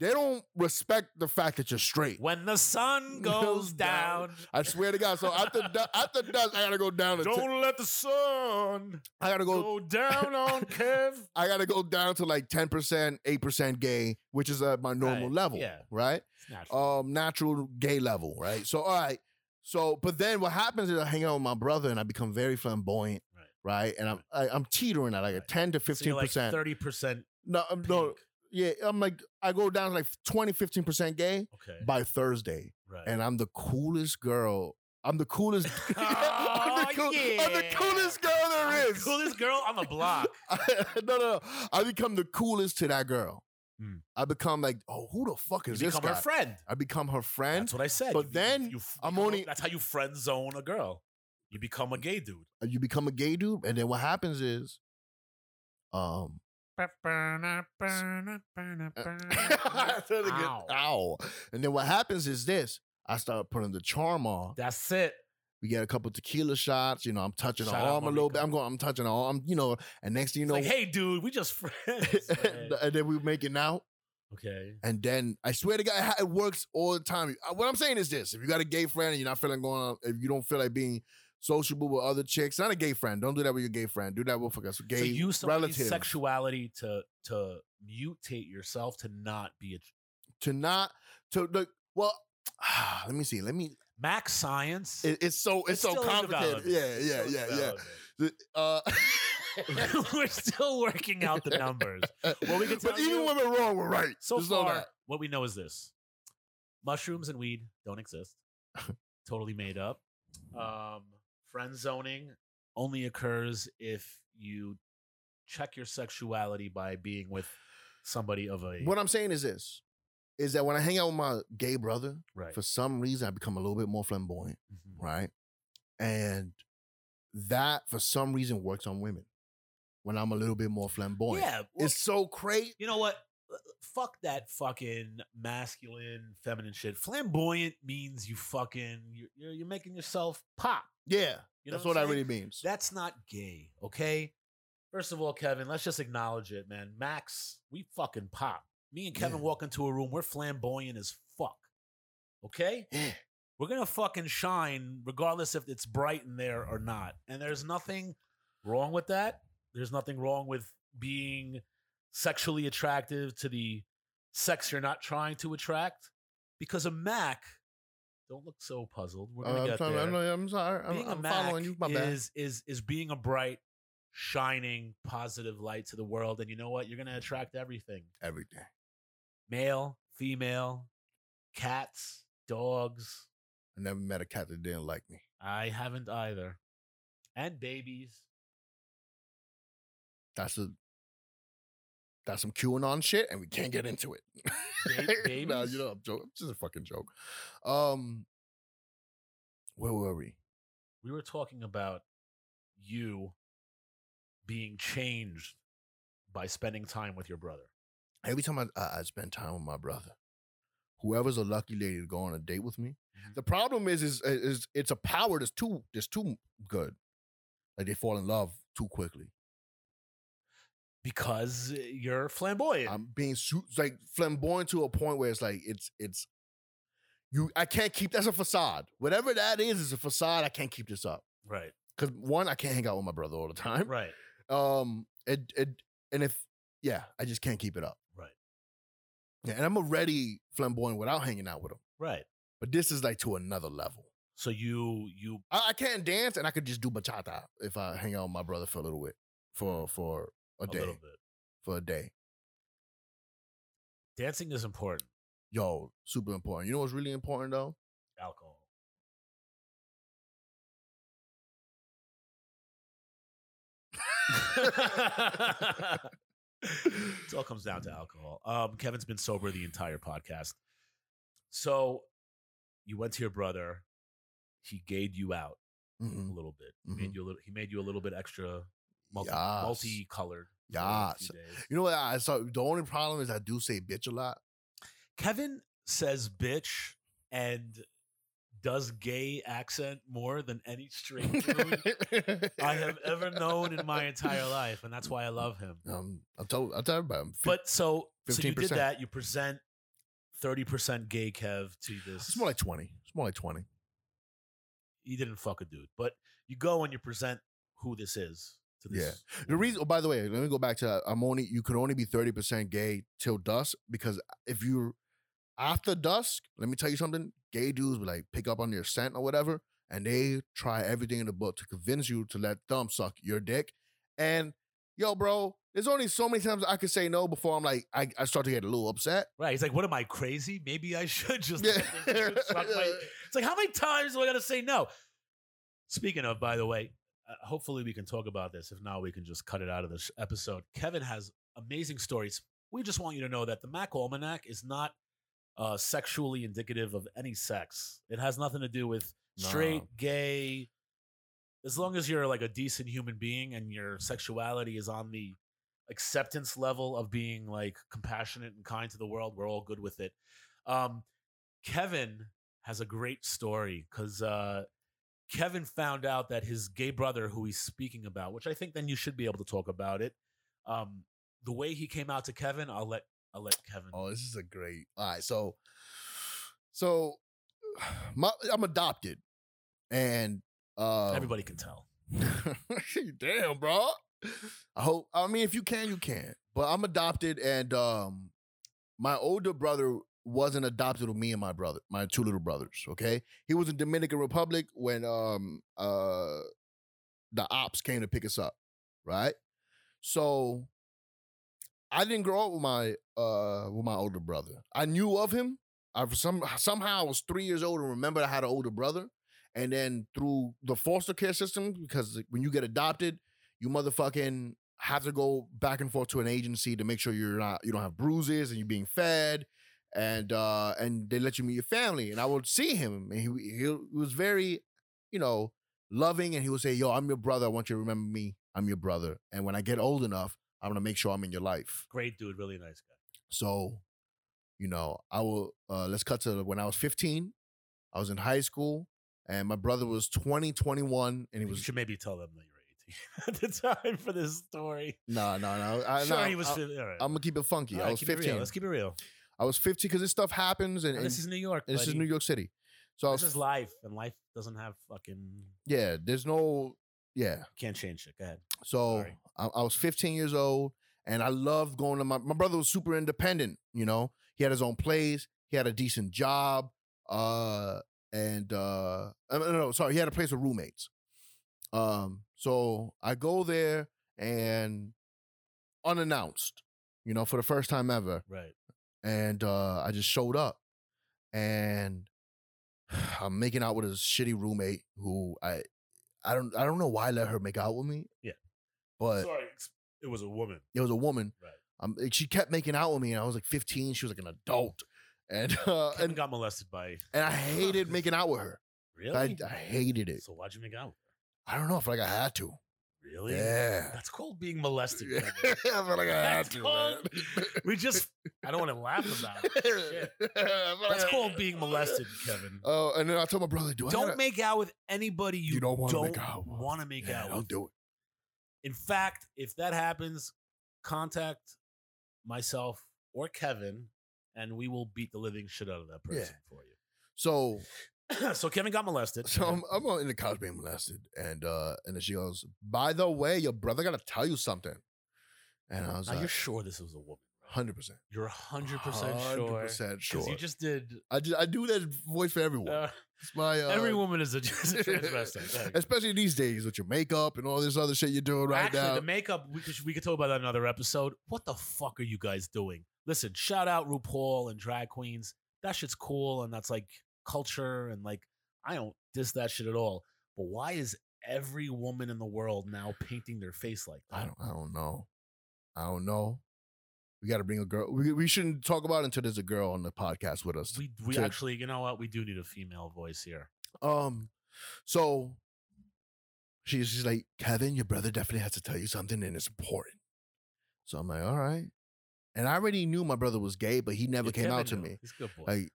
they don't respect the fact that you're straight. when the sun Goes down. I swear to God. So after du- after dusk, I gotta go down to. don't let the sun I gotta go. go down on Kev. I gotta go down to like ten percent, eight percent gay, which is at my normal Right, level. yeah. Right. It's natural. Um, natural gay level. Right. So all right. So, but then what happens is I hang out with my brother and I become very flamboyant. Right. Right. And I'm I, I'm teetering at like a Right. ten to So fifteen you're like percent. thirty percent. No, um, no. Yeah, I'm like I go down like 20, 15 percent gay Okay. by Thursday. right. and I'm the coolest girl. I'm the coolest. I'm, the Oh, cool- I'm the coolest girl I'm there the is. coolest girl on the block. no, no, no. I become the coolest to that girl. Hmm. I become like, oh, who the fuck You is this become guy? her friend. I become her friend. That's what I said. but You- you- then you f- I'm only- That's how you friend zone a girl. You become a gay dude. You become a gay dude, and then what happens is, um, Ow. Ow. And then what happens is this. I start putting the charm on. That's it. We get a couple tequila shots. You know, I'm touching Shout her arm a little bit. I'm going. I'm touching her arm. You know, and next thing you know, like, hey, dude, we just friends. and then we making out. okay. And then I swear to God, it works all the time. Uh, What I'm saying is this: if you got a gay friend and you're not feeling going on, if you don't feel like being sociable with other chicks, not a gay friend. Don't do that with your gay friend. Do that with a gay so use somebody's relative. sexuality to to mutate yourself to not be a to not to the well. let me see. Let me. Macks science. It, it's so it's, so complicated. Yeah, yeah, yeah, yeah. The- Uh, We're still working out the numbers. Well, we can but even you- when we're wrong, we're right. So Just far, what we know is this: mushrooms and weed don't exist. totally made up. Um, friend zoning only occurs if you check your sexuality by being with somebody of a What I'm saying is this: is that when I hang out with my gay brother, right. for some reason I become a little bit more flamboyant, Mhm. right? And that for some reason works on women. When I'm a little bit more flamboyant, Yeah, well, it's so crazy. you know what? Fuck that fucking masculine, feminine shit. Flamboyant means you fucking you're you're, you're making yourself pop. Yeah, You know that's what what that really means. That's not gay, okay? First of all, Kevin, let's just acknowledge it, man. Macks, we fucking pop. Me and Kevin Yeah. walk into a room, we're flamboyant as fuck. Okay? Yeah. We're gonna fucking shine regardless if it's bright in there or not. And there's nothing wrong with that. There's nothing wrong with being sexually attractive to the sex you're not trying to attract. Because a Mack, don't look so puzzled. We're Uh, gonna I'm, get trying- there I'm, I'm sorry. I'm, being a I'm Mack following you. My bad. is is is being a bright, shining, positive light to the world. And you know what? You're gonna attract everything: Everything. male, female, cats, dogs. I never met a cat that didn't like me. I haven't either, and babies. That's a that's some QAnon shit, and we can't get into it. Ba- no, you know, I'm joking. It's just a fucking joke. Um, where were we? We were talking about you being changed by spending time with your brother. Every time I, I, I spend time with my brother, whoever's a lucky lady to go on a date with me. Mhm. The problem is, is, is it's a power that's too, that's too good. Like they fall in love too quickly. Because you're flamboyant. I'm being su- like flamboyant to a point where it's like it's it's you. I can't keep that's a facade. Whatever that is is a facade. I can't keep this up right. because one, I can't hang out with my brother all the time. Right. Um, it it and if yeah, I just can't keep it up. Right. Yeah, and I'm already flamboyant without hanging out with him. Right. But this is like to another level. So you you I, I can't dance, and I could just do bachata if I hang out with my brother for a little bit, for for a, a day, little bit. for a day. Dancing is important. Yo, super important. You know what's really important though? Alcohol. it all comes down to alcohol. Um, Kevin's been sober the entire podcast. So you went to your brother. He gayed you out a Mhm. little bit. He made Mhm. you a little. He made you a little bit extra multi, Yes. multicolored. for a few Yes. You know what? I saw the only problem is I do say bitch a lot. Kevin says bitch and does gay accent more than any straight dude I have ever known in my entire life, and that's why I love him. Um, I'll tell I'll tell everybody. I'm fi- But so, so you did that. You present thirty percent gay Kev to this. it's more like twenty. It's more like twenty. you didn't fuck a dude, but you go and you present who this is to this. The reason, oh, by the way, let me go back to that. I'm only you could only be thirty percent gay till dusk because if you're after dusk, let me tell you something. Gay dudes will like pick up on your scent or whatever, and they try everything in the book to convince you to let them suck your dick. And yo, bro, there's only so many times I could say no before I'm like I, I start to get a little upset. Right. He's like, what am I crazy? Maybe I should just. Yeah. let this dude suck my-" It's like, how many times do I got to say no? Speaking of, by the way, uh, hopefully we can talk about this. If not, we can just cut it out of this episode. Kevin has amazing stories. We just want you to know that the Mack Almanac is not uh, sexually indicative of any sex. It has nothing to do with straight, No. gay. As long as you're like a decent human being and your sexuality is on the acceptance level of being like compassionate and kind to the world. We're all good with it. Um, Kevin has a great story because uh, Kevin found out that his gay brother, who he's speaking about, which I think then you should be able to talk about it. Um, the way he came out to Kevin, I'll let I'll let Kevin. Oh, this is a great. All right, so so my I'm adopted, and uh Everybody can tell. Damn, bro. I hope. I mean, if you can, you can. But I'm adopted, and um, my older brother wasn't adopted with me and my brother, my two little brothers. Okay, he was in Dominican Republic when um uh the ops came to pick us up, right? So I didn't grow up with my uh with my older brother. I knew of him. I some somehow I was three years old and remembered I had an older brother. And then through the foster care system, because when you get adopted, you motherfucking have to go back and forth to an agency to make sure you're not you don't have bruises and you're being fed and uh and they let you meet your family and i would see him and he he was very you know loving and he would say yo i'm your brother i want you to remember me i'm your brother and when i get old enough i'm gonna make sure i'm in your life Great dude, really nice guy. so you know i will uh let's cut to when i was 15 i was in high school and my brother was 20 21 and he was you should maybe tell them that you're 18 at the time for this story. no no no I, sure, no, he was. I, fi- all right. i'm gonna keep it funky All i right, was keep it real. 15 Let's keep it real. I was 15 because this stuff happens and, And this is New York. this is buddy. new york city so I This was is life, and life doesn't have fucking. yeah there's no yeah Can't change it. Go ahead. So Sorry. I, I was 15 years old, and I loved going to my my brother was super independent. You know, he had his own place, he had a decent job, uh, and uh, uh, no, no, sorry, he had a place with roommates. Um, so I go there and unannounced, you know, for the first time ever, Right. And uh, I just showed up, and I'm making out with a shitty roommate who I. I don't I don't know why I let her make out with me. Yeah. But Sorry, it was a woman. it was a woman. Right. Um, she kept making out with me, and I was like 15. She was like an adult, and uh, Kevin and got molested by. and I hated making out with her. Really? I, I hated it. so why'd you make out? with her? I don't know if like I had to. Really? Yeah. That's called being molested. Yeah, I like I had to. called- we just. I don't want to laugh about it. Shit. That's called being molested, Kevin. Oh, and then I told my brother, "Do I Don't make out with anybody you, You don't wanna make out with. want to make Yeah, out don't with. do it." In fact, if that happens, contact myself or Kevin, and we will beat the living shit out of that person for you. so Kevin got molested. so I'm, I'm on- the couch being molested, and uh, and then she goes, "By the way, your brother got to tell you something." And I was Now, you're like, sure this was a woman? "Hundred percent, You're hundred percent sure. hundred percent sure." Because you just did. I just I do that voice for everyone. Uh, It's my uh, every woman is a, is a transvestite. Especially these days with your makeup and all this other shit you're doing right Actually, now. the makeup we could, we could talk about that in another episode. What the fuck are you guys doing? Listen, shout out RuPaul and drag queens. That shit's cool and that's like culture and like I don't diss that shit at all. But why is every woman in the world now painting their face like that? I don't I don't know. I don't know. We got to bring a girl. We, we shouldn't talk about it until there's a girl on the podcast with us. We we to- actually, you know what? We do need a female voice here. Um, so she's she's like, Kevin, your brother definitely has to tell you something, and it's important. So I'm like, all right. And I already knew my brother was gay, but he never Yeah, came Kevin out to knew. me. He's a good boy. Like,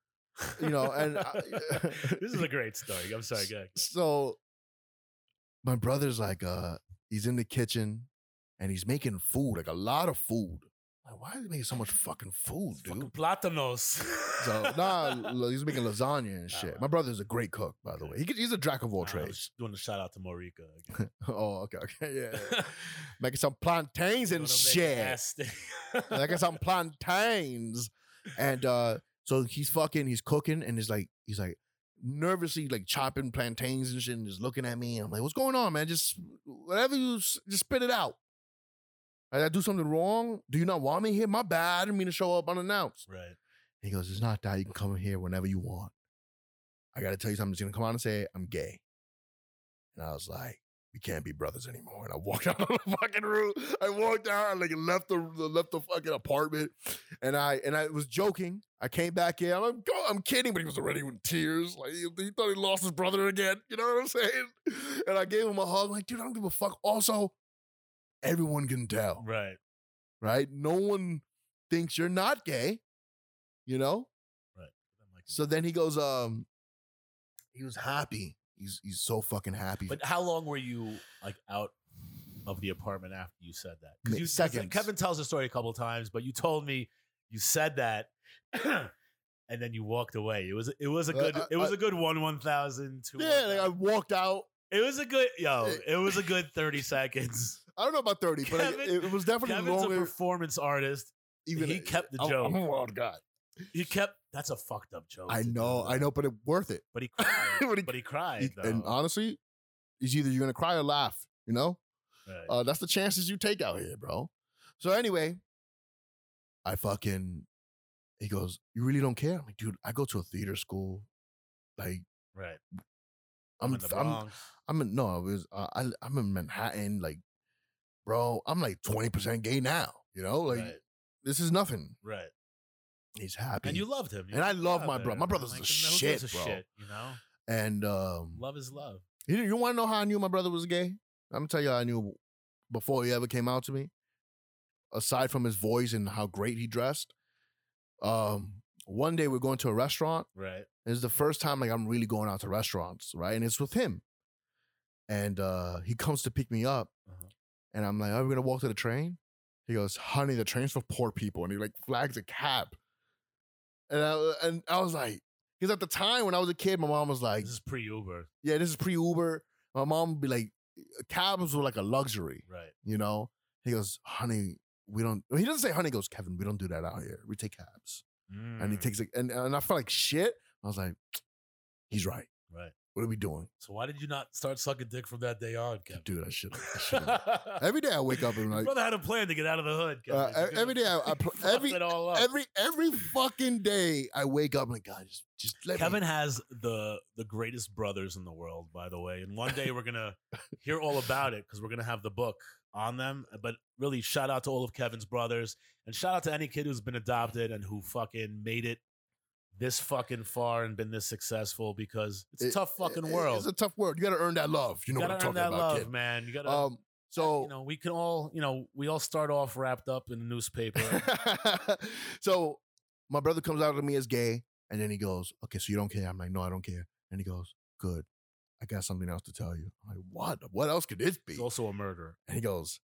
you know, and I- this is a great story. I'm sorry, go ahead. so my brother's like, uh, he's in the kitchen and he's making food, like a lot of food. Like, why is he making so much fucking food, dude? Fucking platanos. So nah, he's making lasagna and shit. Alright. My brother's a great cook, by the way. He, he's a jack of all I was trades. doing a shout out to. Again. oh, okay, okay, yeah. making some plantains and shit. making some plantains, and uh, so he's fucking, he's cooking, and he's like, he's like nervously like chopping plantains and shit, and just looking at me. I'm like, what's going on, man? Just whatever you, just spit it out. Did I do something wrong? Do you not want me here? My bad. I didn't mean to show up unannounced. Right. He goes, It's not that. You can come in here whenever you want. I got to tell you something. I'm just to come on and say, I'm gay. And I was like, We can't be brothers anymore. And I walked out of the fucking room. I walked out and like left the left the fucking apartment. And I and I was joking. I came back in. I'm like, I'm kidding, but he was already with tears. Like he, he thought he lost his brother again. You know what I'm saying? And I gave him a hug. like, dude, I don't give a fuck. Also, everyone can tell. Right. right? No one thinks you're not gay, you know? Right. So then he goes, um, he was happy. He's he's so fucking happy. But how long were you like out of the apartment after you said that? Mi- you seconds. Kevin tells the story a couple of times, but you told me you said that, and then you walked away. It was it was a Uh, good I- it was I- a good one one thousand two. yeah, like I walked out. it was a good yo. Eh. It was a good thirty seconds. I don't know about 30, but it, it was definitely Kevin's a longer. performance artist. even he kept the joke. I'm a wild guy. He kept that's a fucked up joke. I know, I know, but it worth it. But he cried. But he- but he cried. He- and honestly, it's either you're gonna cry or laugh. You know, Right. uh, that's the chances you take out here, bro. So anyway, I fucking. He goes, "You really don't care?" I'm like, "Dude, I go to a theater school. Like, right. I'm, in the I'm, I'm in, no, it was, uh, I, I'm in Manhattan. Like, bro, I'm like 20 percent gay now. You know, like right. this is nothing. Right. He's happy, And you loved him. You And I love my brother. my brother's the who shit, a bro. Shit, you know, and um, love is love. You, you want to know how I knew my brother was gay? I'm gonna tell you how I knew before he ever came out to me. Aside from his voice and how great he dressed, um, one day we're going to a restaurant. Right. It's the first time like I'm really going out to restaurants, right? And it's with him. And uh, he comes to pick me up, Uh-huh. and I'm like, "Are we gonna walk to the train?" He goes, "Honey, the train's for poor people," and he like flags a cab. And I and I was like, because at the time when I was a kid, my mom was like, This is pre Uber. yeah, this is pre Uber. My mom would be like, cabs were like a luxury, Right. you know? He goes, honey, we don't, he doesn't say honey, he goes, Kevin, we don't do that out here. We take cabs. And he Mm, takes it, and, and I felt like shit. I was like, he's right. Right. What are we doing? So why did you not start sucking dick from that day on, Kevin? Dude, I should have. Every day I wake up and like, brother had a plan to get out of the hood. Kevin. uh, every day I, I pl- every, it all up. every, every fucking day I wake up like, God, just, just let Kevin me. has the the greatest brothers in the world, by the way. And one day we're gonna hear all about it because we're gonna have the book on them. But really, shout out to all of Kevin's brothers, and shout out to any kid who's been adopted and who fucking made it this fucking far and been this successful because it's a It- tough fucking it- world. It's a tough world. You got to earn that love. You know what I'm talking about, love, kid. man. You gotta. Um, so you know, we can all, you know, we all start off wrapped up in a newspaper. so my brother comes out to me as gay, and then he goes, "Okay, so you don't care?" I'm like, "No, I don't care." And he goes, "Good, I got something else to tell you." I'm like, "What? What else could this be?" He's also a murderer. And he goes,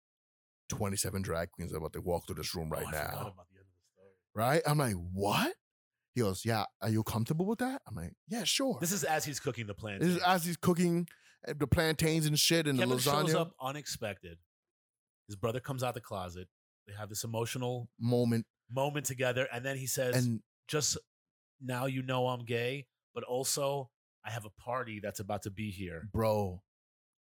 "27 drag queens are about to walk through this room right Oh, now." about the end of the story. Right? I'm like, "What?" He goes, "Yeah, are you comfortable with that?" I'm like, "Yeah, sure." This is as he's cooking the plan. This is as he's cooking uh, the plantains and shit and Kevin the lasagna shows up unexpected. His brother comes out the closet. They have this emotional moment, moment together, and then he says, and "Just now, you know I'm gay, but also I have a party that's about to be here." bro,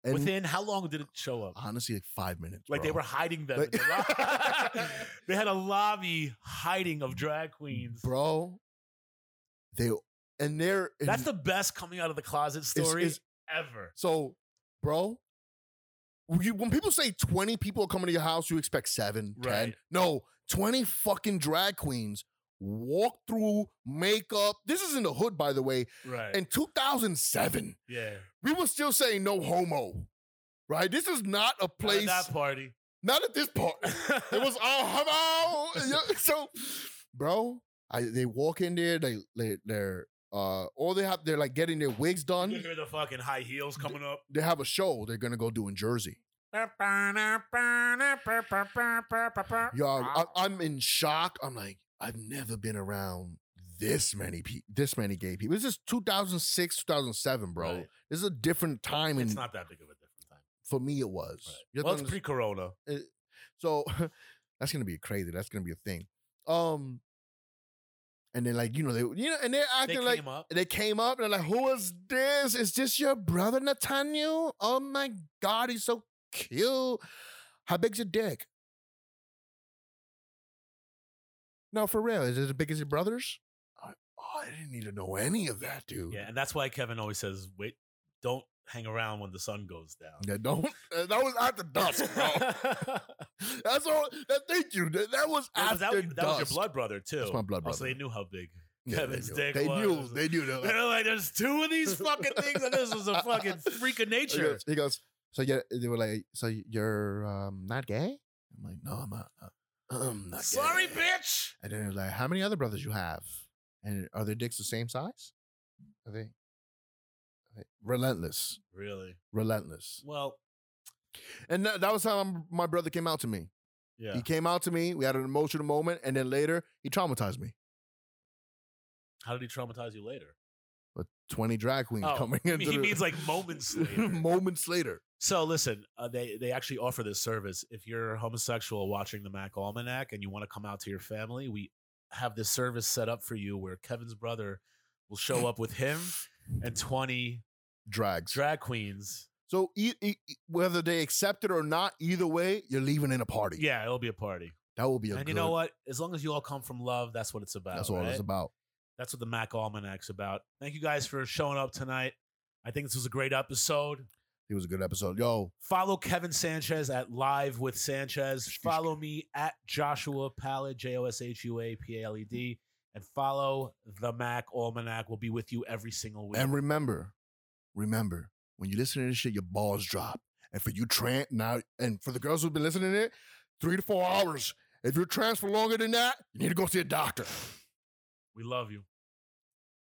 and Within how long did it show up? honestly, like five minutes. Like they were hiding them. Like- the they had a lobby hiding of drag queens. bro. They and they're That's the best coming out of the closet story it's- ever. so, bro. You, when people say twenty people are coming to your house, you expect seven, Right. No, twenty fucking drag queens walk through makeup. This is in the hood, by the way. Right. In 2007, yeah. we were still saying no homo. Right? This is not a Not at place. that party. Not at this part. It was all homo. So, bro, I they walk in there. They they they're uh all they have they're like getting their wigs done. You hear the fucking high heels coming up. They have a show they're gonna go do in Jersey. Yo, I, I'm in shock. I'm like, I've never been around this many people, this many gay people. This is 2006, 2007, bro. Right. This is a different time, It's not that big of a different time. for me, it was. Right. Well, it's pre-corona. It- so that's gonna be crazy. That's gonna be a thing. Um, and then like you know they you know and they're They acting like came up. they came up and they're like, "Who is this? Is this your brother Nathaniel? Oh my god, he's so cute. How big's your dick? No, for real, is it as big as your brother's? I, oh, I didn't need to know any of that, dude. Yeah, and that's why Kevin always says, "Wait, don't hang around when the sun goes down." Yeah, don't. uh, That was after dusk, bro. That's all. That, thank you. That, that was Yeah, after that, that was your blood brother too. That's my blood Oh, so they knew how big. Yeah, Kevin's they knew. dick They was. knew. They knew. Like, They're like, "There's two of these fucking things, and this was a fucking freak of he, nature." goes, he goes, so yeah, they were like, so you're um, not gay? I'm like, no, I'm not. I'm not Sorry, gay. bitch. And then it was like, how many other brothers you have? And are their dicks the same size? Are they relentless? Really? Relentless. Well, And that, that was how my brother came out to me. yeah. He came out to me. We had an emotional moment, and then later he traumatized me. How did he traumatize you later? With twenty drag queens Oh, coming he into the- means like moments later. moments later. So listen, uh, they they actually offer this service. If you're homosexual watching the Mack Almanac and you want to come out to your family, we have this service set up for you where Kevin's brother will show up with him and 20 Drags. drag queens. so e- e- whether they accept it or not, either way, you're leaving in a party. Yeah, it'll be a party. that will be a. and good, you know what? As long as you all come from love, that's what it's about. That's all right? it's about. That's what the Mack Almanac's about. Thank you guys for showing up tonight. I think this was a great episode. It was a good episode. Yo, Follow Kevin Sanchez at Live with Sanchez. Follow me at Joshua Paled, J O S H U A P A L E D. And follow the Mack Almanac. We'll be with you every single week. and remember, remember when you listen to this shit, your balls drop. And for you trans now, and for the girls who've been listening to it, three to four hours. If you're trans for longer than that, you need to go see a doctor. we love you.